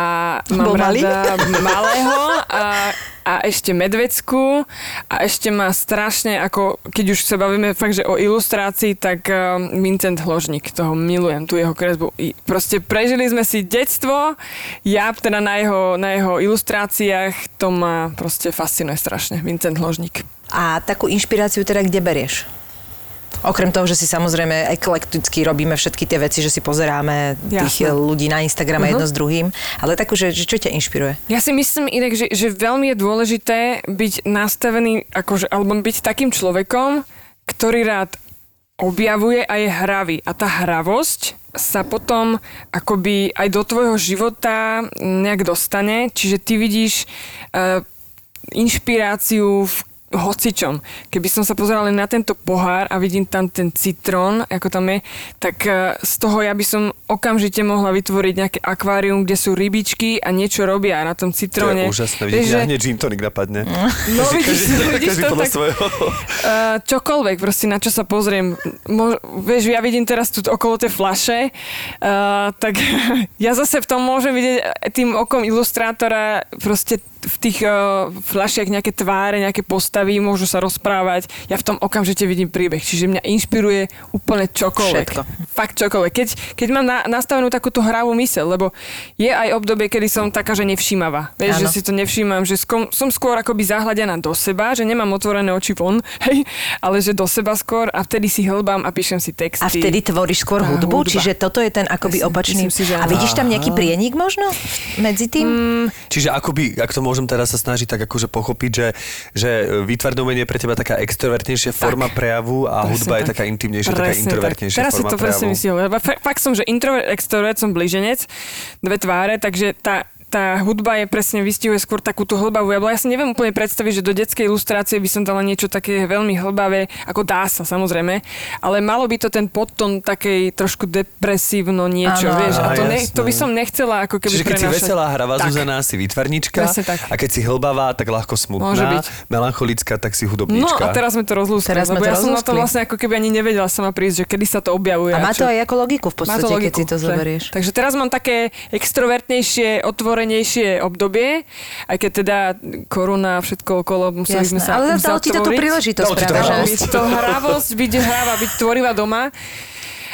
mám Bol malý? rada malého a, a ešte medvecku a ešte má strašne, ako keď už sa bavíme fakt, že o ilustrácii, tak uh, Vincent Hložník, toho milujem, tú jeho kresbu. I proste prežili sme si detstvo, ja teda na jeho, na jeho ilustráciách, to ma proste fascinuje strašne, Vincent Hložník. A takú inšpiráciu teda kde berieš? Okrem toho, že si samozrejme eklekticky robíme všetky tie veci, že si pozeráme tých Jasné. ľudí na Instagrame Mhm. jedno s druhým, ale takú, že, že čo ťa inšpiruje? Ja si myslím inak, že, že veľmi je dôležité byť nastavený, akože, alebo byť takým človekom, ktorý rád objavuje a je hravý. A tá hravosť sa potom akoby aj do tvojho života nejak dostane, čiže ty vidíš uh, inšpiráciu v hocičom. Keby som sa pozerala len na tento pohár a vidím tam ten citrón, ako tam je, tak eh, z toho ja by som okamžite mohla vytvoriť nejaké akvárium, kde sú rybičky a niečo robia na tom To citróne. je úžasné, vidíš, že, hneď gin tonic napadne. No, Každý- vidíš, každý- vidíš každý to, tak- svojho. Uh, čokoľvek, proste na čo sa pozriem. Mo, vieš, ja vidím teraz tu okolo tej flaše, uh, tak ja zase v tom môžem vidieť tým okom ilustrátora proste v tých uh, flašiach nejaké tváre, nejaké postavy, môžu sa rozprávať. Ja v tom okamžite vidím príbeh. Čiže mňa inšpiruje úplne čokoľvek. Všetko. Fakt čokoľvek. Keď, keď mám na, nastavenú takúto hravú mysel, lebo je aj obdobie, kedy som taká, že nevšímavá. Vieš, že si to nevšímam, že skom, som skôr akoby zahľadená do seba, že nemám otvorené oči von, hej, ale že do seba skôr a vtedy si hlbám a píšem si texty. A vtedy tvoríš skôr hudbu, hudba. čiže toto je ten akoby Myslím- opačný. si, že a vidíš tam nejaký prienik možno medzi tým? Mm, Čiže akoby, ak to môžem teraz sa snažiť tak akože pochopiť, že, že výtvarné umenie je pre teba taká extrovertnejšia forma prejavu a Presne hudba je tak. taká intimnejšia, taká Presne introvertnejšia tak. Teraz si forma to presne prejavu. myslím, fakt som, že introvert, extrovert som blíženec, dve tváre, takže tá tá hudba je presne vystihuje skôr takú tú hlbavú. Ja si neviem úplne predstaviť, že do detskej ilustrácie by som dala niečo také veľmi hlbavé, ako dá sa samozrejme, ale malo by to ten podton takej trošku depresívno niečo, Áno, vieš. A to, ne, to by som nechcela ako keby Čiže keď si prenášať. veselá hravá Tak. Zuzana, si výtvarnička. Tak. A keď si hlbavá, tak ľahko smutná. Môže byť. Melancholická, tak si No hudobníčka. a teraz sme to rozlúskli, Teraz sme lebo to ja som na to rozlúskli. vlastne ako keby ani nevedela sama prísť, že kedy sa to objavuje. A má čo- to aj ako logiku v Má podstate, to keď si to zoberieš. Takže teraz mám také extrovertnejšie, otvorenejšie obdobie, aj keď teda korona a všetko okolo, museli Jasné, sme sa ale dalo ti to tú uzatvoriť. príležitosť Dalo ti to hravosť. Byť to hravosť, byť hráva, byť tvorivá doma.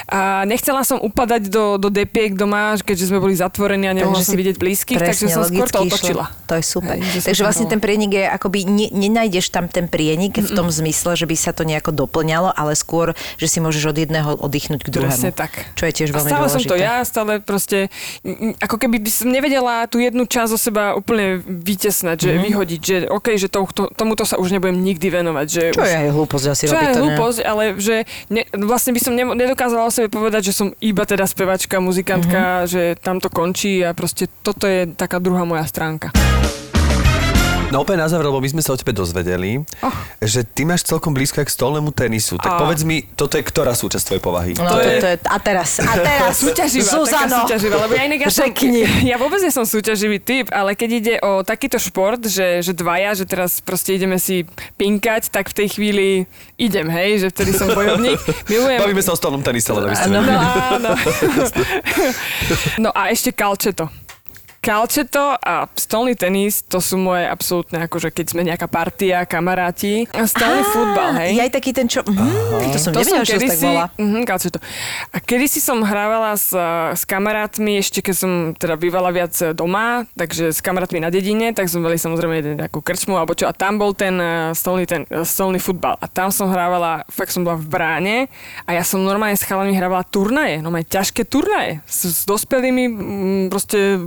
A nechcela som upadať do, do depiek doma, keďže sme boli zatvorení a nemohla som si vidieť blízkych, takže som skôr to otočila. išla. To je super. Hej, že som takže vlastne ten prienik je akoby, ne, nenájdeš tam ten prienik v tom zmysle, že by sa to nejako doplňalo, ale skôr, že si môžeš od jedného oddychnúť k druhému. Presne tak. Čo je tiež A veľmi stále som dôležité. to ja, stále proste, ako keby by som nevedela tú jednu časť zo seba úplne vytesnať, že vyhodiť, že OK, že to, to, tomuto sa už nebudem nikdy venovať. Že Čo už, je hlúposť asi čo robiť je hlúposť, ale že ne, vlastne by som ne, nedokázala o sebe povedať, že som iba teda spevačka, muzikantka, že tam to končí a proste toto je taká druhá moja stránka. No úplne na záver, lebo my sme sa o tebe dozvedeli, Oh. že ty máš celkom blízko k stolnému tenisu. Tak Á. povedz mi, toto je ktorá súčasť tvojej povahy? No, To to, je- to je, a teraz, a teraz, Súťaživá, Zuzano, súťaživá, lebo ja inak ja, som, ja vôbec nie som súťaživý typ, ale keď ide o takýto šport, že, že dvaja, že teraz proste ideme si pinkať, tak v tej chvíli idem, hej, že vtedy som bojovník. Milujem... Bavíme sa o stolnom tenise, len aby ste Áno. No vedeli. áno. no a ešte kalčeto. Kalčeto a stolný tenis, to sú moje absolútne, akože keď sme nejaká partia, kamaráti. A stolný futbal, hej. Je aj taký ten, čo... Mm, to som To nevedela, som že to tak kedysi, volá. kalčeto. A kedysi som hrávala s, s kamarátmi, ešte keď som teda bývala viac doma, takže s kamarátmi na dedine, tak sme mali samozrejme jeden nejakú krčmu, alebo čo, a tam bol ten eh, stolný, ten, stolný futbal. A tam som hrávala, fakt som bola v bráne a ja som normálne s chalami hrávala turnaje, no ťažké turnaje s, s dospelými mm, proste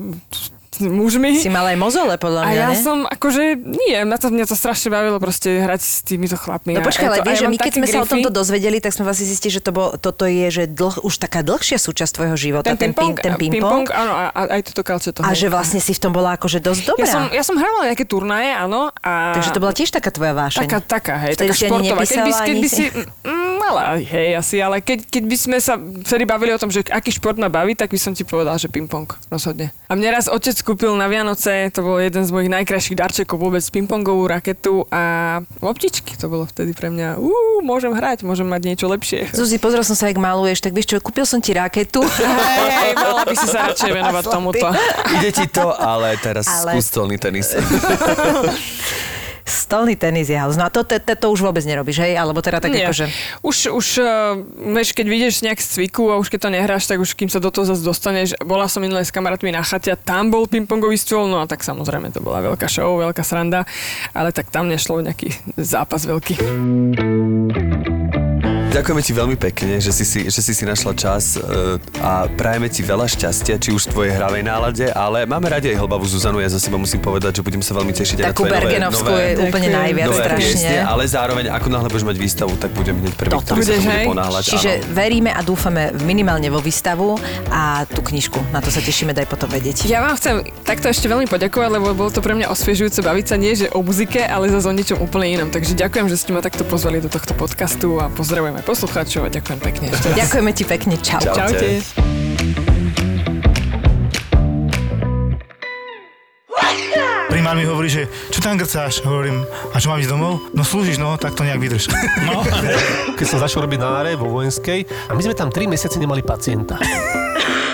mužmi. Si mal aj mozole, podľa A mňa, ja ne? som, akože, nie, mňa to, mňa to strašne bavilo proste hrať s týmito chlapmi. No A počkaj, ale to- a vieš, že my keď sme sa o grify. tomto dozvedeli, tak sme vlastne zistili, že to bol, toto je že dlh, už taká dlhšia súčasť tvojho života, Ten ping-pong, ten ping ping-pong. áno, a, a aj toto kalčeto. A hej. že vlastne si v tom bola akože dosť dobrá. Ja som, ja som hrávala nejaké turnaje, áno. A Takže to bola tiež taká tvoja vášeň. Taká, taká, hej, Vtedy taká športová. Keď by, keď by si-. Mm, mala, hej, asi, ale keď, keď by sme sa vtedy bavili o tom, že aký šport ma baví, tak by som ti povedal, že ping-pong, rozhodne. A mne raz otec kúpil na Vianoce, to bol jeden z mojich najkrajších darčekov vôbec, ping-pongovú raketu a loptičky, to bolo vtedy pre mňa, uú, môžem hrať, môžem mať niečo lepšie. Zuzi, pozrel som sa, jak maluješ, tak vieš čo, kúpil som ti raketu. Hej, mala by si sa radšej venovať tomuto. Ide ti to, ale teraz Ale- skús tenis. Stolný tenis je halus. No a to, to, to, to už vôbec nerobíš, hej? Alebo teda tak Nie. akože... Už, už uh, vieš, keď vidieš nejak z cviku a už keď to nehráš, tak už kým sa do toho zase dostaneš. Bola som minulé s kamarátmi na chate a tam bol pingpongový stôl, no a tak samozrejme to bola veľká show, veľká sranda, ale tak tam nešlo nejaký zápas veľký. Ďakujeme ti veľmi pekne, že si si, že si, si našla čas e, a prajeme ti veľa šťastia, či už v tvojej hravej nálade, ale máme radi aj hlbavú Zuzanu, ja za seba musím povedať, že budem sa veľmi tešiť aj na Takú tvoje nové, Bergenovskú nové, je úplne najviac nové strašne. piesne, ale zároveň ako náhle budeš mať výstavu, tak budem hneď prvý, Toto. ktorý sa Budeš, to bude ponáhľať. Čiže áno. veríme a dúfame minimálne vo výstavu a tú knižku. Na to sa tešíme, daj potom vedieť. Ja vám chcem takto ešte veľmi poďakovať, lebo bolo to pre mňa osviežujúce baviť sa nie že o muzike, ale zase o niečom úplne inom. Takže ďakujem, že ste ma takto pozvali do tohto podcastu a pozdravujem aj poslucháčov a ďakujem pekne. Ďakujeme ti pekne, čau. Čau. Čaute. Primár mi hovorí, že čo tam grcáš? Hovorím, a čo mám ísť domov? No slúžiš, no, tak to nejak vydrž. No. Keď som začal robiť na áre vo vojenskej a my sme tam 3 mesiace nemali pacienta.